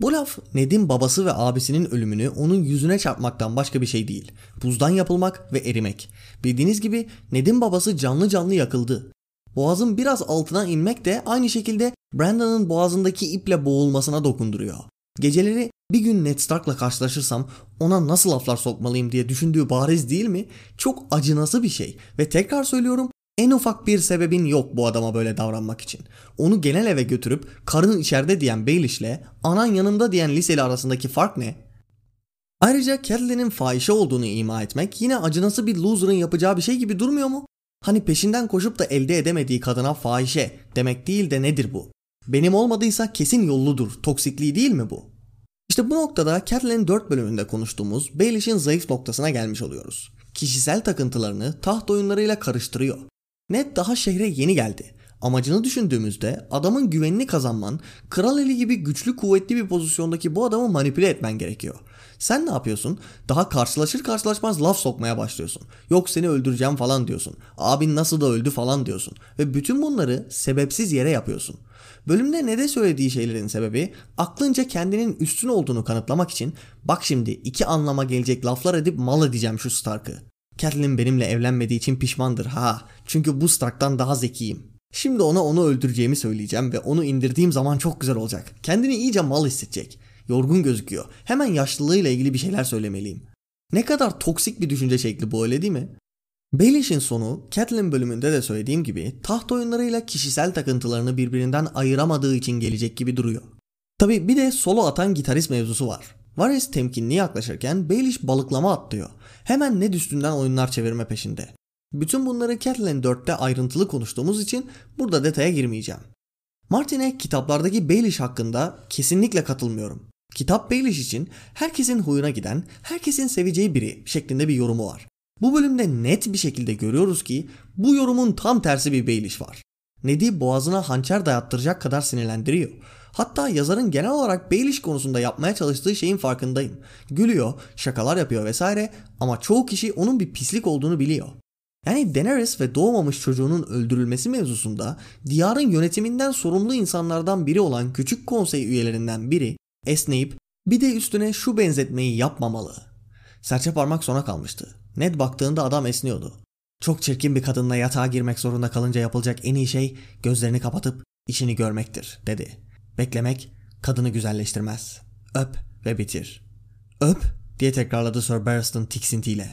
Bu laf Ned'in babası ve abisinin ölümünü onun yüzüne çarpmaktan başka bir şey değil. Buzdan yapılmak ve erimek. Bildiğiniz gibi Ned'in babası canlı canlı yakıldı. Boğazın biraz altına inmek de aynı şekilde Brandon'ın boğazındaki iple boğulmasına dokunduruyor. Geceleri bir gün Ned Stark'la karşılaşırsam ona nasıl laflar sokmalıyım diye düşündüğü bariz değil mi? Çok acınası bir şey ve tekrar söylüyorum en ufak bir sebebin yok bu adama böyle davranmak için. Onu genel eve götürüp karın içeride diyen Baelish'le anan yanımda diyen liseli arasındaki fark ne? Ayrıca Catelyn'in fahişe olduğunu ima etmek yine acınası bir loser'ın yapacağı bir şey gibi durmuyor mu? Hani peşinden koşup da elde edemediği kadına fahişe demek değil de nedir bu? Benim olmadıysa kesin yolludur. Toksikliği değil mi bu? İşte bu noktada Catelyn 4 bölümünde konuştuğumuz Baelish'in zayıf noktasına gelmiş oluyoruz. Kişisel takıntılarını taht oyunlarıyla karıştırıyor. Ned daha şehre yeni geldi. Amacını düşündüğümüzde adamın güvenini kazanman, kral eli gibi güçlü kuvvetli bir pozisyondaki bu adamı manipüle etmen gerekiyor. Sen ne yapıyorsun? Daha karşılaşır karşılaşmaz laf sokmaya başlıyorsun. Yok seni öldüreceğim falan diyorsun. Abin nasıl da öldü falan diyorsun. Ve bütün bunları sebepsiz yere yapıyorsun. Bölümde ne de söylediği şeylerin sebebi aklınca kendinin üstün olduğunu kanıtlamak için bak şimdi iki anlama gelecek laflar edip mal edeceğim şu Stark'ı. Catelyn benimle evlenmediği için pişmandır ha. Çünkü bu Stark'tan daha zekiyim. Şimdi ona onu öldüreceğimi söyleyeceğim ve onu indirdiğim zaman çok güzel olacak. Kendini iyice mal hissedecek. Yorgun gözüküyor. Hemen yaşlılığıyla ilgili bir şeyler söylemeliyim. Ne kadar toksik bir düşünce şekli bu öyle değil mi? Baelish'in sonu Catelyn bölümünde de söylediğim gibi taht oyunlarıyla kişisel takıntılarını birbirinden ayıramadığı için gelecek gibi duruyor. Tabi bir de solo atan gitarist mevzusu var. Varys temkinli yaklaşırken Baelish balıklama atlıyor. Hemen Ned üstünden oyunlar çevirme peşinde. Bütün bunları Catelyn 4'te ayrıntılı konuştuğumuz için burada detaya girmeyeceğim. Martin'e kitaplardaki Baelish hakkında kesinlikle katılmıyorum. Kitap Baelish için herkesin huyuna giden, herkesin seveceği biri şeklinde bir yorumu var. Bu bölümde net bir şekilde görüyoruz ki bu yorumun tam tersi bir Baelish var. Ned'i boğazına hançer dayattıracak kadar sinirlendiriyor. Hatta yazarın genel olarak Baelish konusunda yapmaya çalıştığı şeyin farkındayım. Gülüyor, şakalar yapıyor vesaire ama çoğu kişi onun bir pislik olduğunu biliyor. Yani Daenerys ve doğmamış çocuğunun öldürülmesi mevzusunda diyarın yönetiminden sorumlu insanlardan biri olan küçük konsey üyelerinden biri esneyip bir de üstüne şu benzetmeyi yapmamalı. Serçe parmak sona kalmıştı. Ned baktığında adam esniyordu. Çok çirkin bir kadınla yatağa girmek zorunda kalınca yapılacak en iyi şey gözlerini kapatıp işini görmektir dedi. Beklemek kadını güzelleştirmez. Öp ve bitir. Öp diye tekrarladı Sir Barristan tiksintiyle.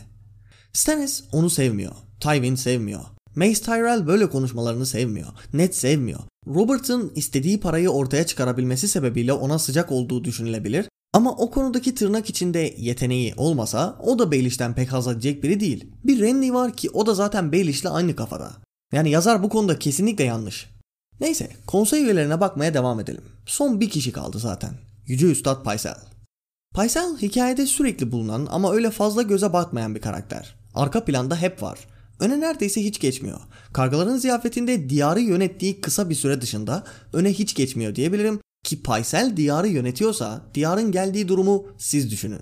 Stannis onu sevmiyor. Tywin sevmiyor. Mace Tyrell böyle konuşmalarını sevmiyor. Ned sevmiyor. Robert'ın istediği parayı ortaya çıkarabilmesi sebebiyle ona sıcak olduğu düşünülebilir. Ama o konudaki tırnak içinde yeteneği olmasa o da Baelish'ten pek haz edecek biri değil. Bir Renly var ki o da zaten Baelish'le aynı kafada. Yani yazar bu konuda kesinlikle yanlış. Neyse konsey üyelerine bakmaya devam edelim. Son bir kişi kaldı zaten. Yüce Üstad Paysel. Paysel hikayede sürekli bulunan ama öyle fazla göze batmayan bir karakter. Arka planda hep var. Öne neredeyse hiç geçmiyor. Kargaların ziyafetinde diyarı yönettiği kısa bir süre dışında öne hiç geçmiyor diyebilirim ki Paysel diyarı yönetiyorsa diyarın geldiği durumu siz düşünün.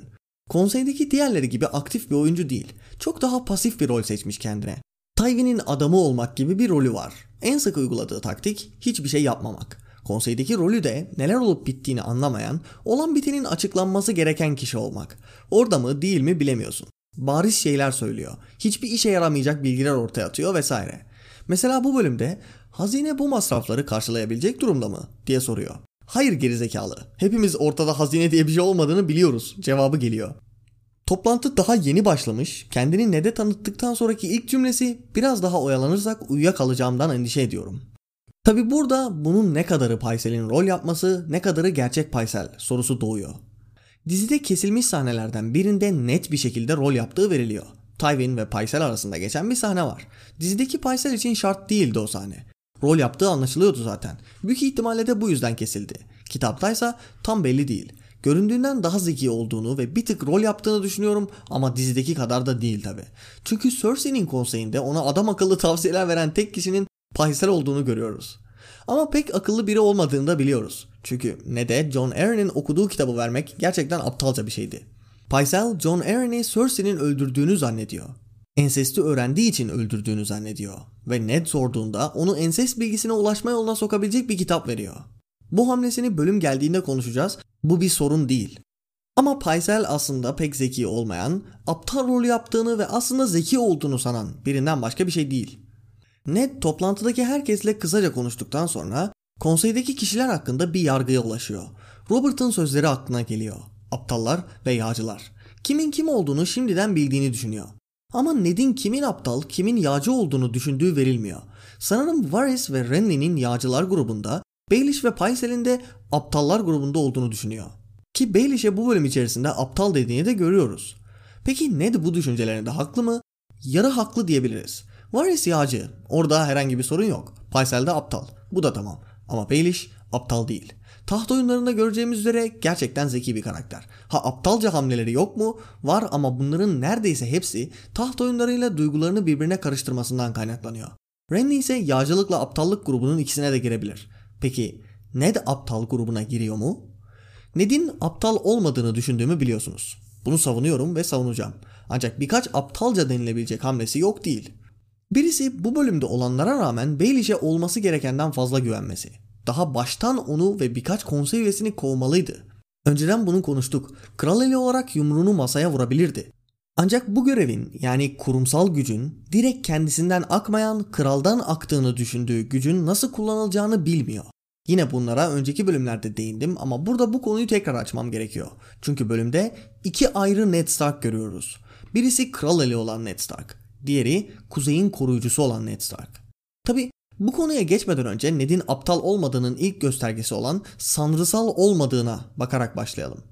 Konseydeki diğerleri gibi aktif bir oyuncu değil. Çok daha pasif bir rol seçmiş kendine. Tywin'in adamı olmak gibi bir rolü var. En sık uyguladığı taktik hiçbir şey yapmamak. Konseydeki rolü de neler olup bittiğini anlamayan, olan bitenin açıklanması gereken kişi olmak. Orada mı değil mi bilemiyorsun. Bariz şeyler söylüyor. Hiçbir işe yaramayacak bilgiler ortaya atıyor vesaire. Mesela bu bölümde hazine bu masrafları karşılayabilecek durumda mı diye soruyor. Hayır gerizekalı. Hepimiz ortada hazine diye bir şey olmadığını biliyoruz. Cevabı geliyor. Toplantı daha yeni başlamış. Kendini Ned'e tanıttıktan sonraki ilk cümlesi biraz daha oyalanırsak uyuyakalacağımdan endişe ediyorum. Tabi burada bunun ne kadarı Paysel'in rol yapması ne kadarı gerçek Paysel sorusu doğuyor. Dizide kesilmiş sahnelerden birinde net bir şekilde rol yaptığı veriliyor. Tywin ve Paysel arasında geçen bir sahne var. Dizideki Paysel için şart değildi o sahne. Rol yaptığı anlaşılıyordu zaten. Büyük ihtimalle de bu yüzden kesildi. Kitaptaysa tam belli değil. Göründüğünden daha zeki olduğunu ve bir tık rol yaptığını düşünüyorum ama dizideki kadar da değil tabi. Çünkü Cersei'nin konseyinde ona adam akıllı tavsiyeler veren tek kişinin Paysel olduğunu görüyoruz. Ama pek akıllı biri olmadığını da biliyoruz. Çünkü ne de John Arryn'in okuduğu kitabı vermek gerçekten aptalca bir şeydi. Paysel John Arryn'i Cersei'nin öldürdüğünü zannediyor. Ensesti öğrendiği için öldürdüğünü zannediyor. Ve Ned sorduğunda onu ensest bilgisine ulaşma yoluna sokabilecek bir kitap veriyor. Bu hamlesini bölüm geldiğinde konuşacağız. Bu bir sorun değil. Ama Paysel aslında pek zeki olmayan, aptal rolü yaptığını ve aslında zeki olduğunu sanan birinden başka bir şey değil. Ned toplantıdaki herkesle kısaca konuştuktan sonra konseydeki kişiler hakkında bir yargıya ulaşıyor. Robert'ın sözleri aklına geliyor. Aptallar ve yağcılar. Kimin kim olduğunu şimdiden bildiğini düşünüyor. Ama Ned'in kimin aptal, kimin yağcı olduğunu düşündüğü verilmiyor. Sanırım Varys ve Renly'nin yağcılar grubunda, Baelish ve Pycelle'in de aptallar grubunda olduğunu düşünüyor. Ki Baelish'e bu bölüm içerisinde aptal dediğini de görüyoruz. Peki Ned bu düşüncelerinde haklı mı? Yarı haklı diyebiliriz. Varys yağcı. Orada herhangi bir sorun yok. Pycelle de aptal. Bu da tamam. Ama Baelish aptal değil. Taht oyunlarında göreceğimiz üzere gerçekten zeki bir karakter. Ha aptalca hamleleri yok mu? Var ama bunların neredeyse hepsi taht oyunlarıyla duygularını birbirine karıştırmasından kaynaklanıyor. Renly ise yağcılıkla aptallık grubunun ikisine de girebilir. Peki Ned aptal grubuna giriyor mu? Ned'in aptal olmadığını düşündüğümü biliyorsunuz. Bunu savunuyorum ve savunacağım. Ancak birkaç aptalca denilebilecek hamlesi yok değil. Birisi bu bölümde olanlara rağmen Baelish'e olması gerekenden fazla güvenmesi. Daha baştan onu ve birkaç konsey üyesini kovmalıydı. Önceden bunu konuştuk. Kral eli olarak yumruğunu masaya vurabilirdi. Ancak bu görevin yani kurumsal gücün direkt kendisinden akmayan kraldan aktığını düşündüğü gücün nasıl kullanılacağını bilmiyor. Yine bunlara önceki bölümlerde değindim ama burada bu konuyu tekrar açmam gerekiyor. Çünkü bölümde iki ayrı Ned Stark görüyoruz. Birisi kral eli olan Ned Stark, diğeri kuzeyin koruyucusu olan Ned Stark. Tabi bu konuya geçmeden önce Ned'in aptal olmadığının ilk göstergesi olan sanrısal olmadığına bakarak başlayalım.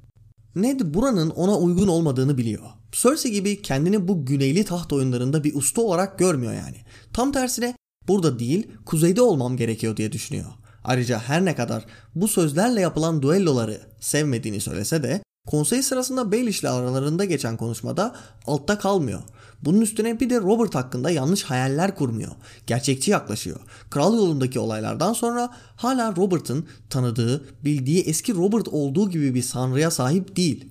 Ned buranın ona uygun olmadığını biliyor. Cersei gibi kendini bu güneyli taht oyunlarında bir usta olarak görmüyor yani. Tam tersine burada değil kuzeyde olmam gerekiyor diye düşünüyor. Ayrıca her ne kadar bu sözlerle yapılan duelloları sevmediğini söylese de konsey sırasında Baelish ile aralarında geçen konuşmada altta kalmıyor. Bunun üstüne bir de Robert hakkında yanlış hayaller kurmuyor. Gerçekçi yaklaşıyor. Kral yolundaki olaylardan sonra hala Robert'ın tanıdığı, bildiği eski Robert olduğu gibi bir sanrıya sahip değil.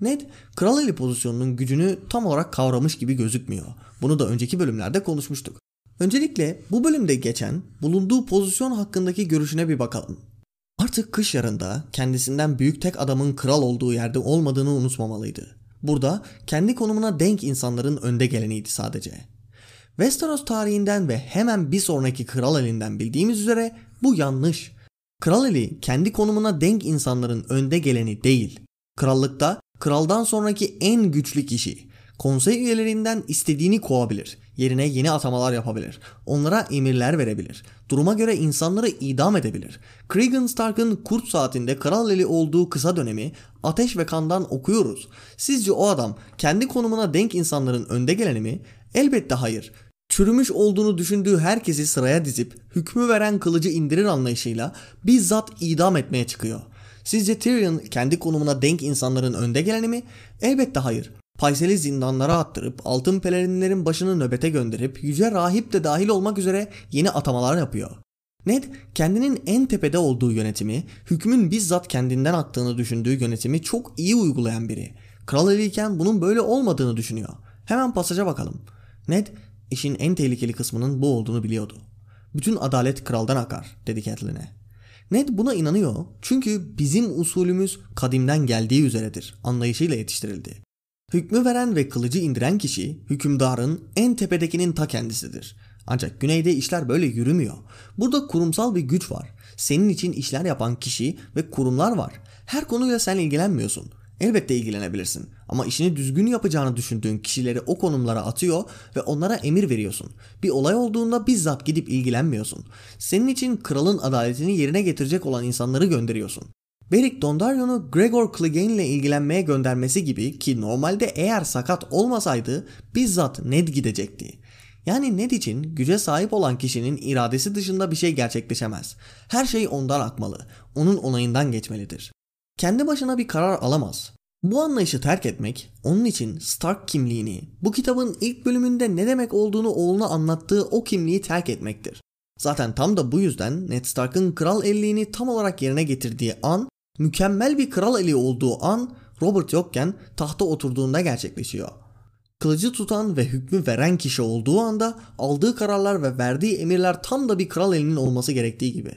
Ned, kral eli pozisyonunun gücünü tam olarak kavramış gibi gözükmüyor. Bunu da önceki bölümlerde konuşmuştuk. Öncelikle bu bölümde geçen bulunduğu pozisyon hakkındaki görüşüne bir bakalım. Artık kış yarında kendisinden büyük tek adamın kral olduğu yerde olmadığını unutmamalıydı. Burada kendi konumuna denk insanların önde geleniydi sadece. Westeros tarihinden ve hemen bir sonraki kral elinden bildiğimiz üzere bu yanlış. Kral eli kendi konumuna denk insanların önde geleni değil. Krallıkta kraldan sonraki en güçlü kişi. Konsey üyelerinden istediğini kovabilir. Yerine yeni atamalar yapabilir. Onlara emirler verebilir. Duruma göre insanları idam edebilir. Cregan Stark'ın kurt saatinde kral eli olduğu kısa dönemi ateş ve kandan okuyoruz. Sizce o adam kendi konumuna denk insanların önde geleni mi? Elbette hayır. Çürümüş olduğunu düşündüğü herkesi sıraya dizip hükmü veren kılıcı indirir anlayışıyla bizzat idam etmeye çıkıyor. Sizce Tyrion kendi konumuna denk insanların önde geleni mi? Elbette hayır. Paysel'i zindanlara attırıp altın pelerinlerin başını nöbete gönderip yüce rahip de dahil olmak üzere yeni atamalar yapıyor. Ned kendinin en tepede olduğu yönetimi, hükmün bizzat kendinden aktığını düşündüğü yönetimi çok iyi uygulayan biri. Kral eliyken bunun böyle olmadığını düşünüyor. Hemen pasaja bakalım. Ned işin en tehlikeli kısmının bu olduğunu biliyordu. Bütün adalet kraldan akar dedi Catelyn'e. Ned buna inanıyor çünkü bizim usulümüz kadimden geldiği üzeredir anlayışıyla yetiştirildi. Hükmü veren ve kılıcı indiren kişi hükümdarın en tepedekinin ta kendisidir. Ancak güneyde işler böyle yürümüyor. Burada kurumsal bir güç var. Senin için işler yapan kişi ve kurumlar var. Her konuyla sen ilgilenmiyorsun. Elbette ilgilenebilirsin ama işini düzgün yapacağını düşündüğün kişileri o konumlara atıyor ve onlara emir veriyorsun. Bir olay olduğunda bizzat gidip ilgilenmiyorsun. Senin için kralın adaletini yerine getirecek olan insanları gönderiyorsun. Beric Dondarrion'u Gregor Clegane ile ilgilenmeye göndermesi gibi ki normalde eğer sakat olmasaydı bizzat Ned gidecekti. Yani Ned için güce sahip olan kişinin iradesi dışında bir şey gerçekleşemez. Her şey ondan akmalı, onun onayından geçmelidir. Kendi başına bir karar alamaz. Bu anlayışı terk etmek onun için Stark kimliğini, bu kitabın ilk bölümünde ne demek olduğunu oğluna anlattığı o kimliği terk etmektir. Zaten tam da bu yüzden Ned Stark'ın kral elliğini tam olarak yerine getirdiği an, mükemmel bir kral eli olduğu an Robert yokken tahta oturduğunda gerçekleşiyor. Kılıcı tutan ve hükmü veren kişi olduğu anda aldığı kararlar ve verdiği emirler tam da bir kral elinin olması gerektiği gibi.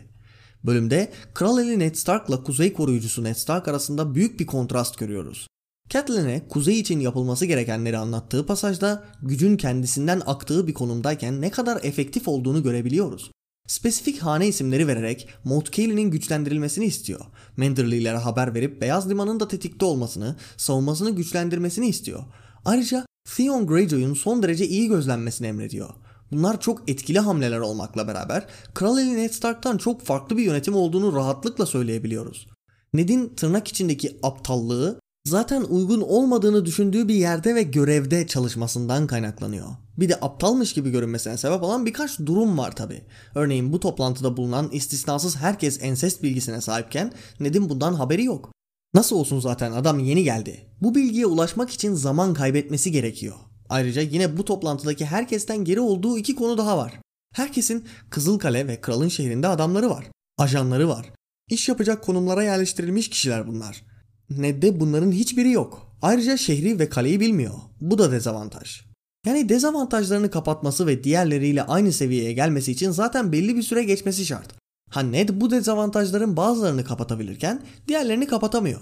Bölümde Kral Eli Ned Stark'la Kuzey koruyucusu Ned Stark arasında büyük bir kontrast görüyoruz. Catelyn'e kuzey için yapılması gerekenleri anlattığı pasajda gücün kendisinden aktığı bir konumdayken ne kadar efektif olduğunu görebiliyoruz. Spesifik hane isimleri vererek Moat Caillin'in güçlendirilmesini istiyor. Manderlylere haber verip Beyaz Liman'ın da tetikte olmasını, savunmasını güçlendirmesini istiyor. Ayrıca Theon Greyjoy'un son derece iyi gözlenmesini emrediyor. Bunlar çok etkili hamleler olmakla beraber Kral Eli Ned Stark'tan çok farklı bir yönetim olduğunu rahatlıkla söyleyebiliyoruz. Ned'in tırnak içindeki aptallığı zaten uygun olmadığını düşündüğü bir yerde ve görevde çalışmasından kaynaklanıyor. Bir de aptalmış gibi görünmesine sebep olan birkaç durum var tabi. Örneğin bu toplantıda bulunan istisnasız herkes ensest bilgisine sahipken Ned'in bundan haberi yok. Nasıl olsun zaten adam yeni geldi. Bu bilgiye ulaşmak için zaman kaybetmesi gerekiyor. Ayrıca yine bu toplantıdaki herkesten geri olduğu iki konu daha var. Herkesin Kızılkale ve Kralın şehrinde adamları var. Ajanları var. İş yapacak konumlara yerleştirilmiş kişiler bunlar. Ned'de bunların hiçbiri yok. Ayrıca şehri ve kaleyi bilmiyor. Bu da dezavantaj. Yani dezavantajlarını kapatması ve diğerleriyle aynı seviyeye gelmesi için zaten belli bir süre geçmesi şart. Ha Ned bu dezavantajların bazılarını kapatabilirken diğerlerini kapatamıyor.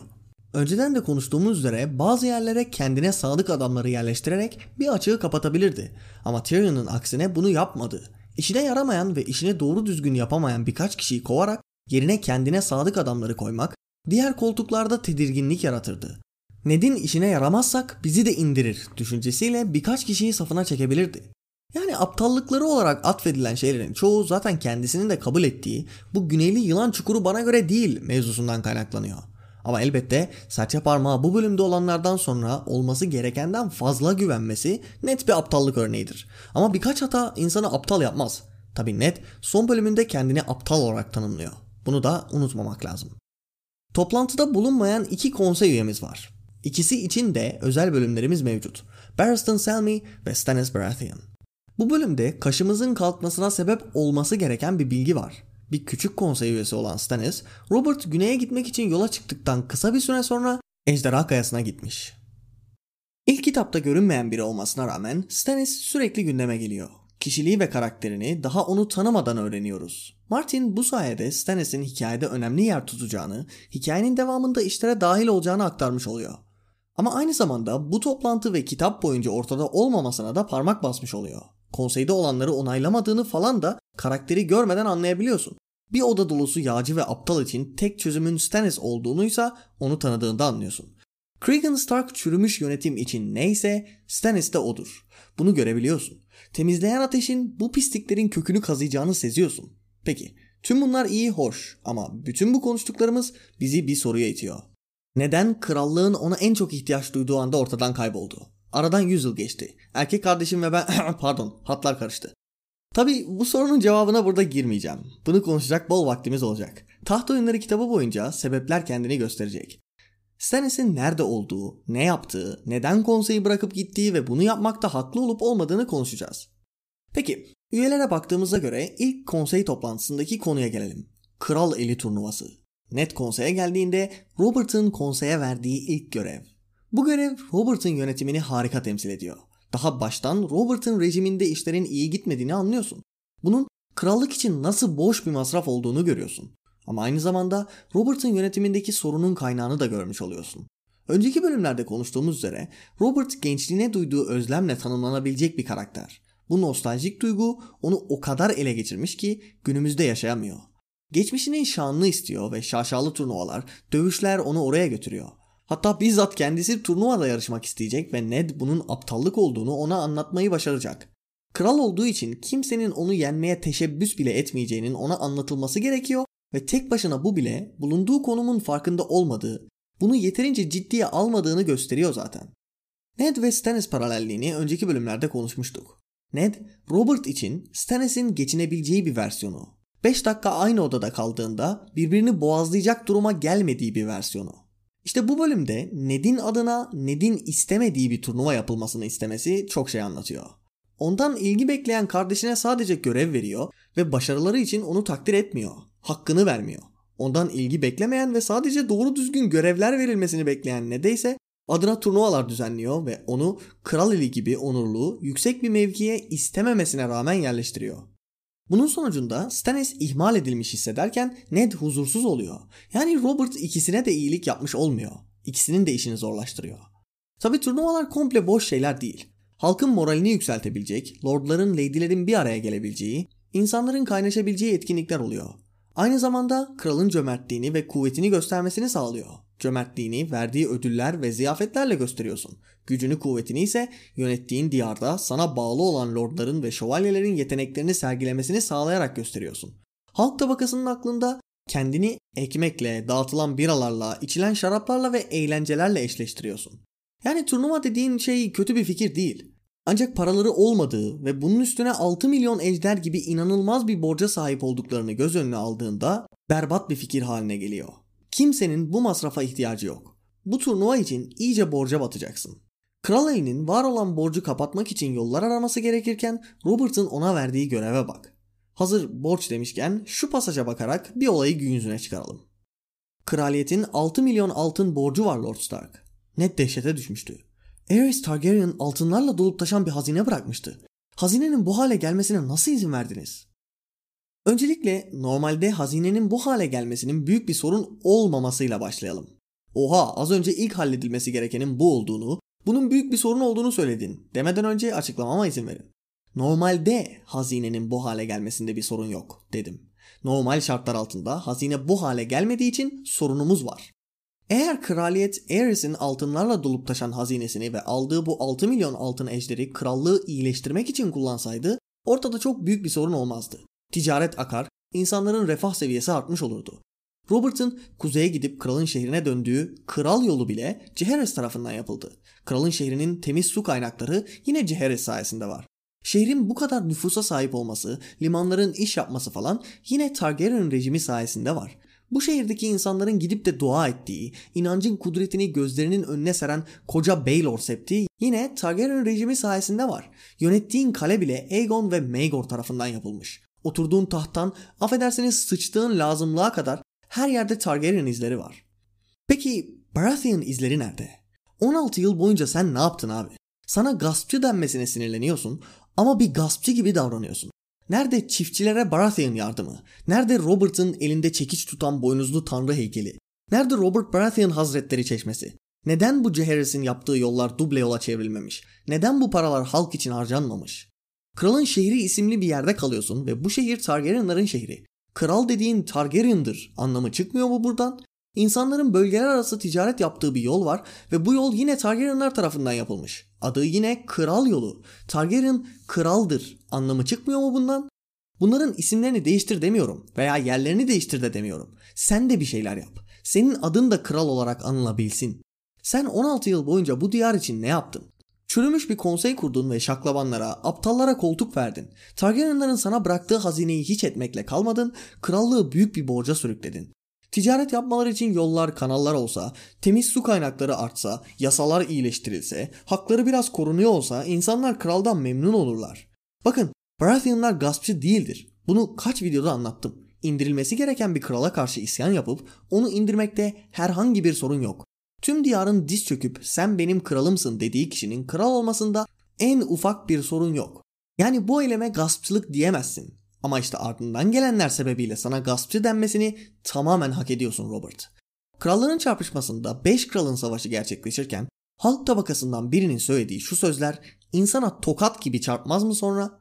Önceden de konuştuğumuz üzere bazı yerlere kendine sadık adamları yerleştirerek bir açığı kapatabilirdi. Ama Tyrion'un aksine bunu yapmadı. İşine yaramayan ve işini doğru düzgün yapamayan birkaç kişiyi kovarak yerine kendine sadık adamları koymak diğer koltuklarda tedirginlik yaratırdı. Ned'in işine yaramazsak bizi de indirir düşüncesiyle birkaç kişiyi safına çekebilirdi. Yani aptallıkları olarak atfedilen şeylerin çoğu zaten kendisinin de kabul ettiği bu güneyli yılan çukuru bana göre değil mevzusundan kaynaklanıyor. Ama elbette serçe parmağı bu bölümde olanlardan sonra olması gerekenden fazla güvenmesi net bir aptallık örneğidir. Ama birkaç hata insanı aptal yapmaz. Tabi net son bölümünde kendini aptal olarak tanımlıyor. Bunu da unutmamak lazım. Toplantıda bulunmayan iki konsey üyemiz var. İkisi için de özel bölümlerimiz mevcut. Barristan Selmy ve Stannis Baratheon. Bu bölümde kaşımızın kalkmasına sebep olması gereken bir bilgi var bir küçük konsey üyesi olan Stannis, Robert güneye gitmek için yola çıktıktan kısa bir süre sonra Ejderha Kayası'na gitmiş. İlk kitapta görünmeyen biri olmasına rağmen Stannis sürekli gündeme geliyor. Kişiliği ve karakterini daha onu tanımadan öğreniyoruz. Martin bu sayede Stannis'in hikayede önemli yer tutacağını, hikayenin devamında işlere dahil olacağını aktarmış oluyor. Ama aynı zamanda bu toplantı ve kitap boyunca ortada olmamasına da parmak basmış oluyor. Konseyde olanları onaylamadığını falan da karakteri görmeden anlayabiliyorsun. Bir oda dolusu yağcı ve aptal için tek çözümün Stannis olduğunuysa onu tanıdığında anlıyorsun. Cregan Stark çürümüş yönetim için neyse Stannis de odur. Bunu görebiliyorsun. Temizleyen ateşin bu pisliklerin kökünü kazıyacağını seziyorsun. Peki tüm bunlar iyi hoş ama bütün bu konuştuklarımız bizi bir soruya itiyor. Neden krallığın ona en çok ihtiyaç duyduğu anda ortadan kayboldu? Aradan 100 yıl geçti. Erkek kardeşim ve ben pardon hatlar karıştı. Tabi bu sorunun cevabına burada girmeyeceğim. Bunu konuşacak bol vaktimiz olacak. Taht Oyunları kitabı boyunca sebepler kendini gösterecek. Stannis'in nerede olduğu, ne yaptığı, neden konseyi bırakıp gittiği ve bunu yapmakta haklı olup olmadığını konuşacağız. Peki, üyelere baktığımızda göre ilk konsey toplantısındaki konuya gelelim. Kral Eli turnuvası. Net konseye geldiğinde Robert'ın konseye verdiği ilk görev. Bu görev Robert'ın yönetimini harika temsil ediyor. Daha baştan Robert'ın rejiminde işlerin iyi gitmediğini anlıyorsun. Bunun krallık için nasıl boş bir masraf olduğunu görüyorsun. Ama aynı zamanda Robert'ın yönetimindeki sorunun kaynağını da görmüş oluyorsun. Önceki bölümlerde konuştuğumuz üzere Robert gençliğine duyduğu özlemle tanımlanabilecek bir karakter. Bu nostaljik duygu onu o kadar ele geçirmiş ki günümüzde yaşayamıyor. Geçmişinin şanını istiyor ve şaşalı turnuvalar, dövüşler onu oraya götürüyor. Hatta bizzat kendisi turnuvada yarışmak isteyecek ve Ned bunun aptallık olduğunu ona anlatmayı başaracak. Kral olduğu için kimsenin onu yenmeye teşebbüs bile etmeyeceğinin ona anlatılması gerekiyor ve tek başına bu bile bulunduğu konumun farkında olmadığı, bunu yeterince ciddiye almadığını gösteriyor zaten. Ned ve Stannis paralelliğini önceki bölümlerde konuşmuştuk. Ned, Robert için Stannis'in geçinebileceği bir versiyonu. 5 dakika aynı odada kaldığında birbirini boğazlayacak duruma gelmediği bir versiyonu. İşte bu bölümde Ned'in adına Ned'in istemediği bir turnuva yapılmasını istemesi çok şey anlatıyor. Ondan ilgi bekleyen kardeşine sadece görev veriyor ve başarıları için onu takdir etmiyor. Hakkını vermiyor. Ondan ilgi beklemeyen ve sadece doğru düzgün görevler verilmesini bekleyen Ned'e adına turnuvalar düzenliyor ve onu kral eli gibi onurlu, yüksek bir mevkiye istememesine rağmen yerleştiriyor. Bunun sonucunda Stannis ihmal edilmiş hissederken Ned huzursuz oluyor. Yani Robert ikisine de iyilik yapmış olmuyor. İkisinin de işini zorlaştırıyor. Tabi turnuvalar komple boş şeyler değil. Halkın moralini yükseltebilecek, lordların, lady'lerin bir araya gelebileceği, insanların kaynaşabileceği etkinlikler oluyor. Aynı zamanda kralın cömertliğini ve kuvvetini göstermesini sağlıyor. Cömertliğini verdiği ödüller ve ziyafetlerle gösteriyorsun. Gücünü kuvvetini ise yönettiğin diyarda sana bağlı olan lordların ve şövalyelerin yeteneklerini sergilemesini sağlayarak gösteriyorsun. Halk tabakasının aklında kendini ekmekle, dağıtılan biralarla, içilen şaraplarla ve eğlencelerle eşleştiriyorsun. Yani turnuva dediğin şey kötü bir fikir değil. Ancak paraları olmadığı ve bunun üstüne 6 milyon ejder gibi inanılmaz bir borca sahip olduklarını göz önüne aldığında berbat bir fikir haline geliyor. Kimsenin bu masrafa ihtiyacı yok. Bu turnuva için iyice borca batacaksın. Kral elinin var olan borcu kapatmak için yollar araması gerekirken Robert'ın ona verdiği göreve bak. Hazır borç demişken şu pasaja bakarak bir olayı gün yüzüne çıkaralım. Kraliyetin 6 milyon altın borcu var Lord Stark. Net dehşete düşmüştü. Aerys Targaryen altınlarla dolup taşan bir hazine bırakmıştı. Hazinenin bu hale gelmesine nasıl izin verdiniz? Öncelikle normalde hazinenin bu hale gelmesinin büyük bir sorun olmamasıyla başlayalım. Oha az önce ilk halledilmesi gerekenin bu olduğunu, bunun büyük bir sorun olduğunu söyledin demeden önce açıklamama izin verin. Normalde hazinenin bu hale gelmesinde bir sorun yok dedim. Normal şartlar altında hazine bu hale gelmediği için sorunumuz var. Eğer kraliyet Aerys'in altınlarla dolup taşan hazinesini ve aldığı bu 6 milyon altın ejderi krallığı iyileştirmek için kullansaydı ortada çok büyük bir sorun olmazdı. Ticaret akar, insanların refah seviyesi artmış olurdu. Robert'ın kuzeye gidip kralın şehrine döndüğü kral yolu bile Ceheres tarafından yapıldı. Kralın şehrinin temiz su kaynakları yine Ceheres sayesinde var. Şehrin bu kadar nüfusa sahip olması, limanların iş yapması falan yine Targaryen rejimi sayesinde var. Bu şehirdeki insanların gidip de dua ettiği, inancın kudretini gözlerinin önüne seren koca Baelor septi yine Targaryen rejimi sayesinde var. Yönettiğin kale bile Aegon ve Maegor tarafından yapılmış. Oturduğun tahttan affedersiniz sıçtığın lazımlığa kadar her yerde Targaryen izleri var. Peki Baratheon izleri nerede? 16 yıl boyunca sen ne yaptın abi? Sana gaspçı denmesine sinirleniyorsun ama bir gaspçı gibi davranıyorsun. Nerede çiftçilere Baratheon yardımı? Nerede Robert'ın elinde çekiç tutan boynuzlu tanrı heykeli? Nerede Robert Baratheon hazretleri çeşmesi? Neden bu Jaehaerys'in yaptığı yollar duble yola çevrilmemiş? Neden bu paralar halk için harcanmamış? Kralın şehri isimli bir yerde kalıyorsun ve bu şehir Targaryenların şehri. Kral dediğin Targaryen'dır anlamı çıkmıyor mu buradan? İnsanların bölgeler arası ticaret yaptığı bir yol var ve bu yol yine Targaryenlar tarafından yapılmış. Adı yine Kral Yolu. Targaryen kraldır anlamı çıkmıyor mu bundan? Bunların isimlerini değiştir demiyorum veya yerlerini değiştir de demiyorum. Sen de bir şeyler yap. Senin adın da kral olarak anılabilsin. Sen 16 yıl boyunca bu diyar için ne yaptın? Çürümüş bir konsey kurdun ve şaklabanlara, aptallara koltuk verdin. Targaryenların sana bıraktığı hazineyi hiç etmekle kalmadın, krallığı büyük bir borca sürükledin. Ticaret yapmaları için yollar, kanallar olsa, temiz su kaynakları artsa, yasalar iyileştirilse, hakları biraz korunuyor olsa insanlar kraldan memnun olurlar. Bakın, Baratheonlar gaspçı değildir. Bunu kaç videoda anlattım. İndirilmesi gereken bir krala karşı isyan yapıp onu indirmekte herhangi bir sorun yok. Tüm diyarın diz çöküp sen benim kralımsın dediği kişinin kral olmasında en ufak bir sorun yok. Yani bu eyleme gaspçılık diyemezsin. Ama işte ardından gelenler sebebiyle sana gaspçı denmesini tamamen hak ediyorsun Robert. Kralların çarpışmasında 5 kralın savaşı gerçekleşirken halk tabakasından birinin söylediği şu sözler insana tokat gibi çarpmaz mı sonra?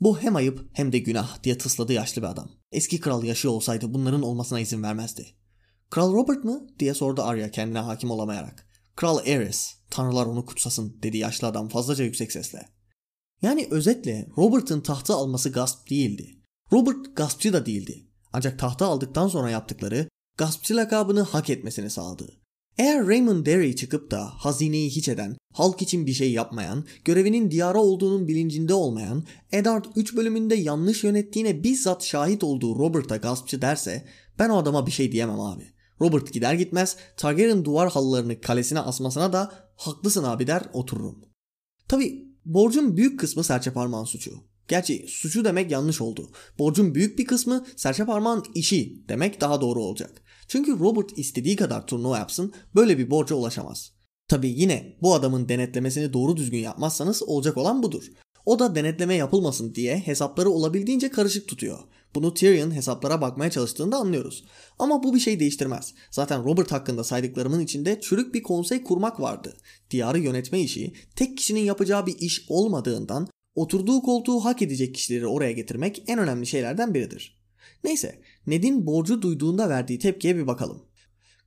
Bu hem ayıp hem de günah diye tısladı yaşlı bir adam. Eski kral yaşıyor olsaydı bunların olmasına izin vermezdi. Kral Robert mı diye sordu Arya kendine hakim olamayarak. Kral Aerys, tanrılar onu kutsasın dedi yaşlı adam fazlaca yüksek sesle. Yani özetle Robert'ın tahtı alması gasp değildi. Robert gaspçı da değildi. Ancak tahta aldıktan sonra yaptıkları gaspçı lakabını hak etmesini sağladı. Eğer Raymond Derry çıkıp da hazineyi hiç eden, halk için bir şey yapmayan, görevinin diyara olduğunun bilincinde olmayan, Eddard 3 bölümünde yanlış yönettiğine bizzat şahit olduğu Robert'a gaspçı derse ben o adama bir şey diyemem abi. Robert gider gitmez Targaryen duvar halılarını kalesine asmasına da haklısın abi der otururum. Tabi borcun büyük kısmı serçe parmağın suçu. Gerçi suçu demek yanlış oldu. Borcun büyük bir kısmı serçe parmağın işi demek daha doğru olacak. Çünkü Robert istediği kadar turnuva yapsın böyle bir borca ulaşamaz. Tabi yine bu adamın denetlemesini doğru düzgün yapmazsanız olacak olan budur. O da denetleme yapılmasın diye hesapları olabildiğince karışık tutuyor. Bunu Tyrion hesaplara bakmaya çalıştığında anlıyoruz. Ama bu bir şey değiştirmez. Zaten Robert hakkında saydıklarımın içinde çürük bir konsey kurmak vardı. Diyarı yönetme işi tek kişinin yapacağı bir iş olmadığından oturduğu koltuğu hak edecek kişileri oraya getirmek en önemli şeylerden biridir. Neyse Ned'in borcu duyduğunda verdiği tepkiye bir bakalım.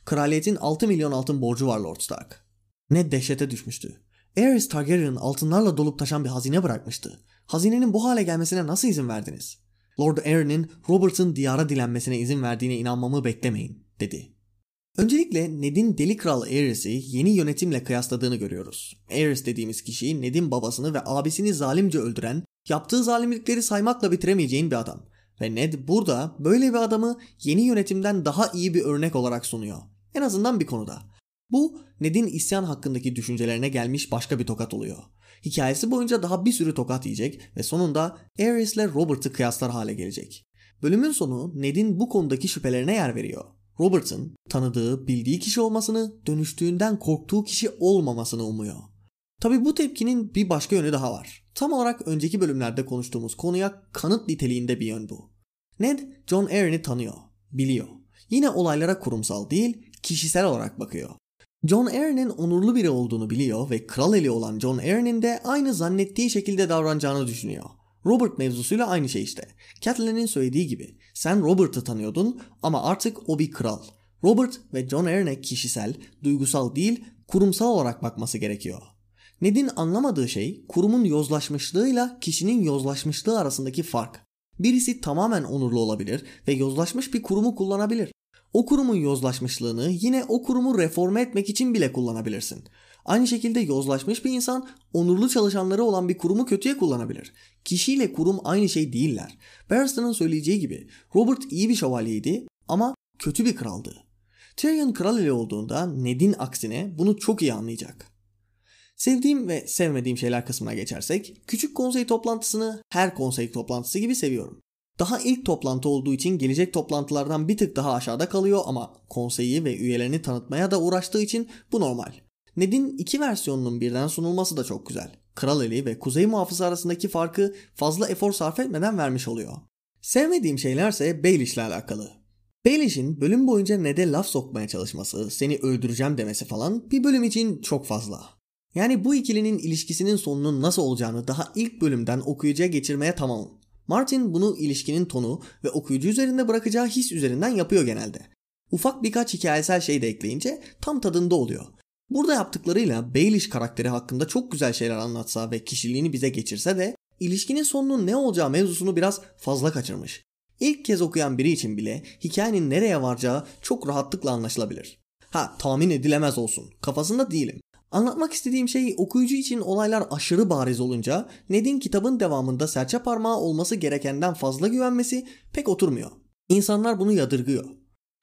Kraliyetin 6 milyon altın borcu var Lord Stark. Ned dehşete düşmüştü. Aerys Targaryen altınlarla dolup taşan bir hazine bırakmıştı. Hazinenin bu hale gelmesine nasıl izin verdiniz? Lord Arryn'in Robert'ın diyara dilenmesine izin verdiğine inanmamı beklemeyin, dedi. Öncelikle Ned'in Deli Kral Aerys'i yeni yönetimle kıyasladığını görüyoruz. Aerys dediğimiz kişi Ned'in babasını ve abisini zalimce öldüren, yaptığı zalimlikleri saymakla bitiremeyeceğin bir adam. Ve Ned burada böyle bir adamı yeni yönetimden daha iyi bir örnek olarak sunuyor. En azından bir konuda. Bu Ned'in isyan hakkındaki düşüncelerine gelmiş başka bir tokat oluyor. Hikayesi boyunca daha bir sürü tokat yiyecek ve sonunda Aerys ile Robert'ı kıyaslar hale gelecek. Bölümün sonu Ned'in bu konudaki şüphelerine yer veriyor. Robert'ın tanıdığı, bildiği kişi olmasını, dönüştüğünden korktuğu kişi olmamasını umuyor. Tabi bu tepkinin bir başka yönü daha var. Tam olarak önceki bölümlerde konuştuğumuz konuya kanıt niteliğinde bir yön bu. Ned, John Arryn'i tanıyor, biliyor. Yine olaylara kurumsal değil, kişisel olarak bakıyor. John Arryn'in onurlu biri olduğunu biliyor ve kral eli olan John Arryn'in de aynı zannettiği şekilde davranacağını düşünüyor. Robert mevzusuyla aynı şey işte. Catelyn'in söylediği gibi sen Robert'ı tanıyordun ama artık o bir kral. Robert ve John Arryn'e kişisel, duygusal değil kurumsal olarak bakması gerekiyor. Ned'in anlamadığı şey kurumun yozlaşmışlığıyla kişinin yozlaşmışlığı arasındaki fark. Birisi tamamen onurlu olabilir ve yozlaşmış bir kurumu kullanabilir. O kurumun yozlaşmışlığını yine o kurumu reforme etmek için bile kullanabilirsin. Aynı şekilde yozlaşmış bir insan onurlu çalışanları olan bir kurumu kötüye kullanabilir. Kişiyle kurum aynı şey değiller. Barrister'ın söyleyeceği gibi Robert iyi bir şövalyeydi ama kötü bir kraldı. Tyrion kral ile olduğunda Ned'in aksine bunu çok iyi anlayacak. Sevdiğim ve sevmediğim şeyler kısmına geçersek, küçük konsey toplantısını her konsey toplantısı gibi seviyorum. Daha ilk toplantı olduğu için gelecek toplantılardan bir tık daha aşağıda kalıyor ama konseyi ve üyelerini tanıtmaya da uğraştığı için bu normal. Ned'in iki versiyonunun birden sunulması da çok güzel. Kral Eli ve Kuzey Muhafızı arasındaki farkı fazla efor sarf etmeden vermiş oluyor. Sevmediğim şeylerse Baelish ile alakalı. Baelish'in bölüm boyunca Ned'e laf sokmaya çalışması, seni öldüreceğim demesi falan bir bölüm için çok fazla. Yani bu ikilinin ilişkisinin sonunun nasıl olacağını daha ilk bölümden okuyucuya geçirmeye tamamım. Martin bunu ilişkinin tonu ve okuyucu üzerinde bırakacağı his üzerinden yapıyor genelde. Ufak birkaç hikayesel şey de ekleyince tam tadında oluyor. Burada yaptıklarıyla Baelish karakteri hakkında çok güzel şeyler anlatsa ve kişiliğini bize geçirse de ilişkinin sonunun ne olacağı mevzusunu biraz fazla kaçırmış. İlk kez okuyan biri için bile hikayenin nereye varacağı çok rahatlıkla anlaşılabilir. Ha tahmin edilemez olsun. Kafasında değilim. Anlatmak istediğim şey okuyucu için olaylar aşırı bariz olunca Ned'in kitabın devamında serçe parmağı olması gerekenden fazla güvenmesi pek oturmuyor. İnsanlar bunu yadırgıyor.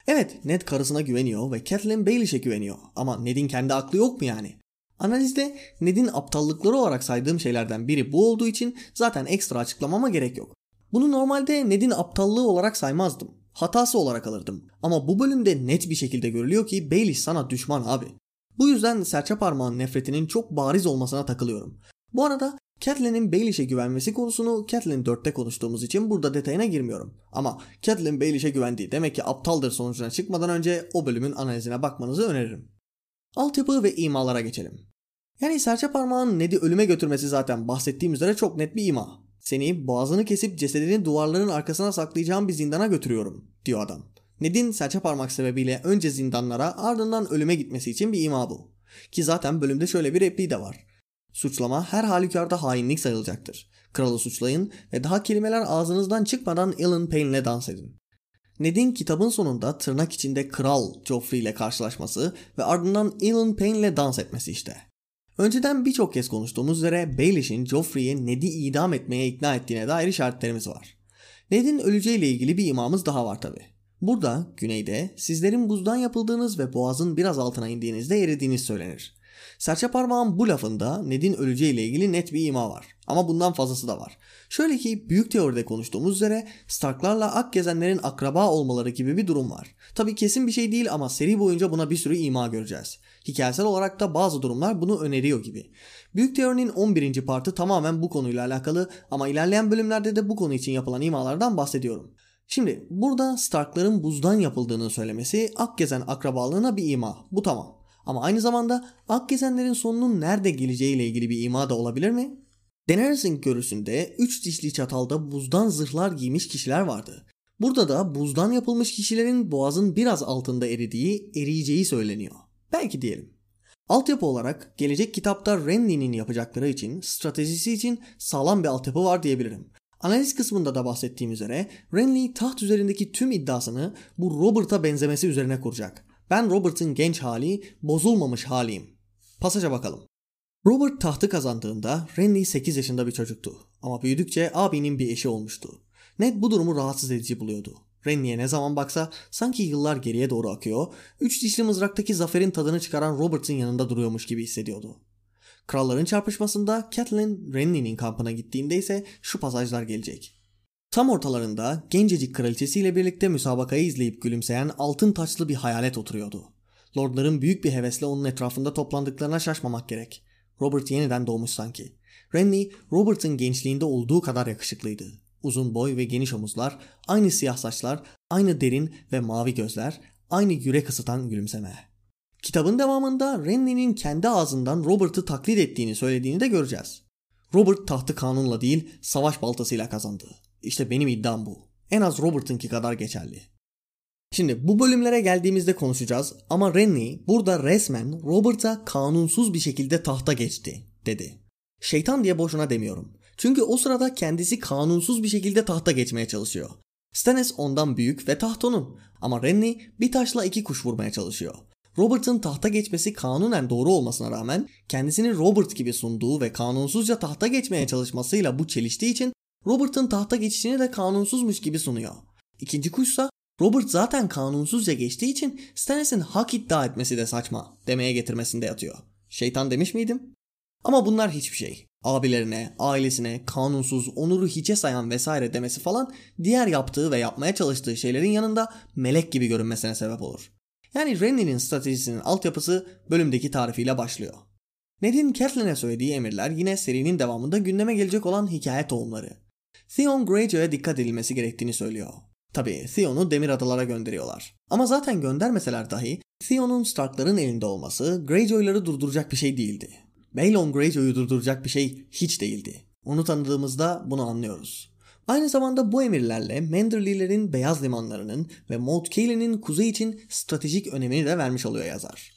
Evet Ned karısına güveniyor ve Catelyn Baelish'e güveniyor ama Ned'in kendi aklı yok mu yani? Analizde Ned'in aptallıkları olarak saydığım şeylerden biri bu olduğu için zaten ekstra açıklamama gerek yok. Bunu normalde Ned'in aptallığı olarak saymazdım. Hatası olarak alırdım. Ama bu bölümde net bir şekilde görülüyor ki Baelish sana düşman abi. Bu yüzden serçe parmağın nefretinin çok bariz olmasına takılıyorum. Bu arada Catelyn'in Baelish'e güvenmesi konusunu Catelyn 4'te konuştuğumuz için burada detayına girmiyorum. Ama Catelyn Baelish'e güvendiği demek ki aptaldır sonucuna çıkmadan önce o bölümün analizine bakmanızı öneririm. Altyapı ve imalara geçelim. Yani serçe parmağın Ned'i ölüme götürmesi zaten bahsettiğim üzere çok net bir ima. Seni boğazını kesip cesedini duvarların arkasına saklayacağım bir zindana götürüyorum diyor adam. Ned'in serçe parmak sebebiyle önce zindanlara ardından ölüme gitmesi için bir ima bu. Ki zaten bölümde şöyle bir repliği de var. Suçlama her halükarda hainlik sayılacaktır. Kralı suçlayın ve daha kelimeler ağzınızdan çıkmadan Ellen Payne'le dans edin. Ned'in kitabın sonunda tırnak içinde kral Joffrey ile karşılaşması ve ardından Ellen Payne ile dans etmesi işte. Önceden birçok kez konuştuğumuz üzere Baelish'in Joffrey'i Ned'i idam etmeye ikna ettiğine dair işaretlerimiz var. Ned'in öleceğiyle ilgili bir imamız daha var tabi. Burada güneyde sizlerin buzdan yapıldığınız ve boğazın biraz altına indiğinizde eridiğiniz söylenir. Serçe parmağın bu lafında Ned'in öleceğiyle ilgili net bir ima var. Ama bundan fazlası da var. Şöyle ki büyük teoride konuştuğumuz üzere Starklarla ak gezenlerin akraba olmaları gibi bir durum var. Tabi kesin bir şey değil ama seri boyunca buna bir sürü ima göreceğiz. Hikayesel olarak da bazı durumlar bunu öneriyor gibi. Büyük teorinin 11. partı tamamen bu konuyla alakalı ama ilerleyen bölümlerde de bu konu için yapılan imalardan bahsediyorum. Şimdi burada Starkların buzdan yapıldığını söylemesi Akgezen akrabalığına bir ima. Bu tamam. Ama aynı zamanda Akgezenlerin sonunun nerede geleceğiyle ilgili bir ima da olabilir mi? Daenerys'in görüsünde 3 dişli çatalda buzdan zırhlar giymiş kişiler vardı. Burada da buzdan yapılmış kişilerin boğazın biraz altında eridiği, eriyeceği söyleniyor. Belki diyelim. Altyapı olarak gelecek kitapta Renly'nin yapacakları için, stratejisi için sağlam bir altyapı var diyebilirim. Analiz kısmında da bahsettiğim üzere Renly taht üzerindeki tüm iddiasını bu Robert'a benzemesi üzerine kuracak. Ben Robert'ın genç hali, bozulmamış haliyim. Pasaja bakalım. Robert tahtı kazandığında Renly 8 yaşında bir çocuktu. Ama büyüdükçe abinin bir eşi olmuştu. Ned bu durumu rahatsız edici buluyordu. Renly'e ne zaman baksa sanki yıllar geriye doğru akıyor, üç dişli mızraktaki zaferin tadını çıkaran Robert'ın yanında duruyormuş gibi hissediyordu. Kralların çarpışmasında Catelyn Renly'nin kampına gittiğinde ise şu pasajlar gelecek. Tam ortalarında gencecik kraliçesiyle birlikte müsabakayı izleyip gülümseyen altın taçlı bir hayalet oturuyordu. Lordların büyük bir hevesle onun etrafında toplandıklarına şaşmamak gerek. Robert yeniden doğmuş sanki. Renly, Robert'ın gençliğinde olduğu kadar yakışıklıydı. Uzun boy ve geniş omuzlar, aynı siyah saçlar, aynı derin ve mavi gözler, aynı yürek ısıtan gülümseme. Kitabın devamında Renly'nin kendi ağzından Robert'ı taklit ettiğini söylediğini de göreceğiz. Robert tahtı kanunla değil savaş baltasıyla kazandı. İşte benim iddiam bu. En az Robert'ınki kadar geçerli. Şimdi bu bölümlere geldiğimizde konuşacağız ama Renly burada resmen Robert'a kanunsuz bir şekilde tahta geçti dedi. Şeytan diye boşuna demiyorum. Çünkü o sırada kendisi kanunsuz bir şekilde tahta geçmeye çalışıyor. Stannis ondan büyük ve taht onun. Ama Renly bir taşla iki kuş vurmaya çalışıyor. Robert'ın tahta geçmesi kanunen doğru olmasına rağmen kendisini Robert gibi sunduğu ve kanunsuzca tahta geçmeye çalışmasıyla bu çeliştiği için Robert'ın tahta geçişini de kanunsuzmuş gibi sunuyor. İkinci kuşsa Robert zaten kanunsuzca geçtiği için Stannis'in hak iddia etmesi de saçma demeye getirmesinde yatıyor. Şeytan demiş miydim? Ama bunlar hiçbir şey. Abilerine, ailesine, kanunsuz, onuru hiçe sayan vesaire demesi falan diğer yaptığı ve yapmaya çalıştığı şeylerin yanında melek gibi görünmesine sebep olur. Yani Renly'nin stratejisinin altyapısı bölümdeki tarifiyle başlıyor. Ned'in Catelyn'e söylediği emirler yine serinin devamında gündeme gelecek olan hikaye tohumları. Theon Greyjoy'a dikkat edilmesi gerektiğini söylüyor. Tabi Theon'u demir adalara gönderiyorlar. Ama zaten göndermeseler dahi Theon'un Stark'ların elinde olması Greyjoy'ları durduracak bir şey değildi. Balon Greyjoy'u durduracak bir şey hiç değildi. Onu tanıdığımızda bunu anlıyoruz. Aynı zamanda bu emirlerle Manderly'lerin beyaz limanlarının ve Moat Caillin'in kuzey için stratejik önemini de vermiş oluyor yazar.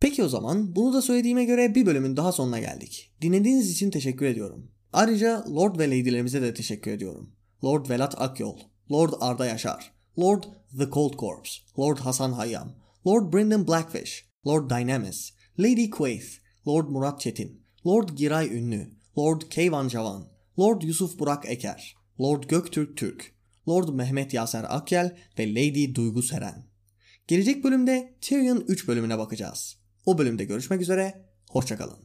Peki o zaman bunu da söylediğime göre bir bölümün daha sonuna geldik. Dinlediğiniz için teşekkür ediyorum. Ayrıca Lord ve Lady'lerimize de teşekkür ediyorum. Lord Velat Akyol, Lord Arda Yaşar, Lord The Cold Corpse, Lord Hasan Hayyam, Lord Brendan Blackfish, Lord Dynamis, Lady Quaith, Lord Murat Çetin, Lord Giray Ünlü, Lord Keyvan Cavan, Lord Yusuf Burak Eker, Lord Göktürk Türk, Lord Mehmet Yaser Akyel ve Lady Duygu Seren. Gelecek bölümde Tyrion 3 bölümüne bakacağız. O bölümde görüşmek üzere, hoşçakalın.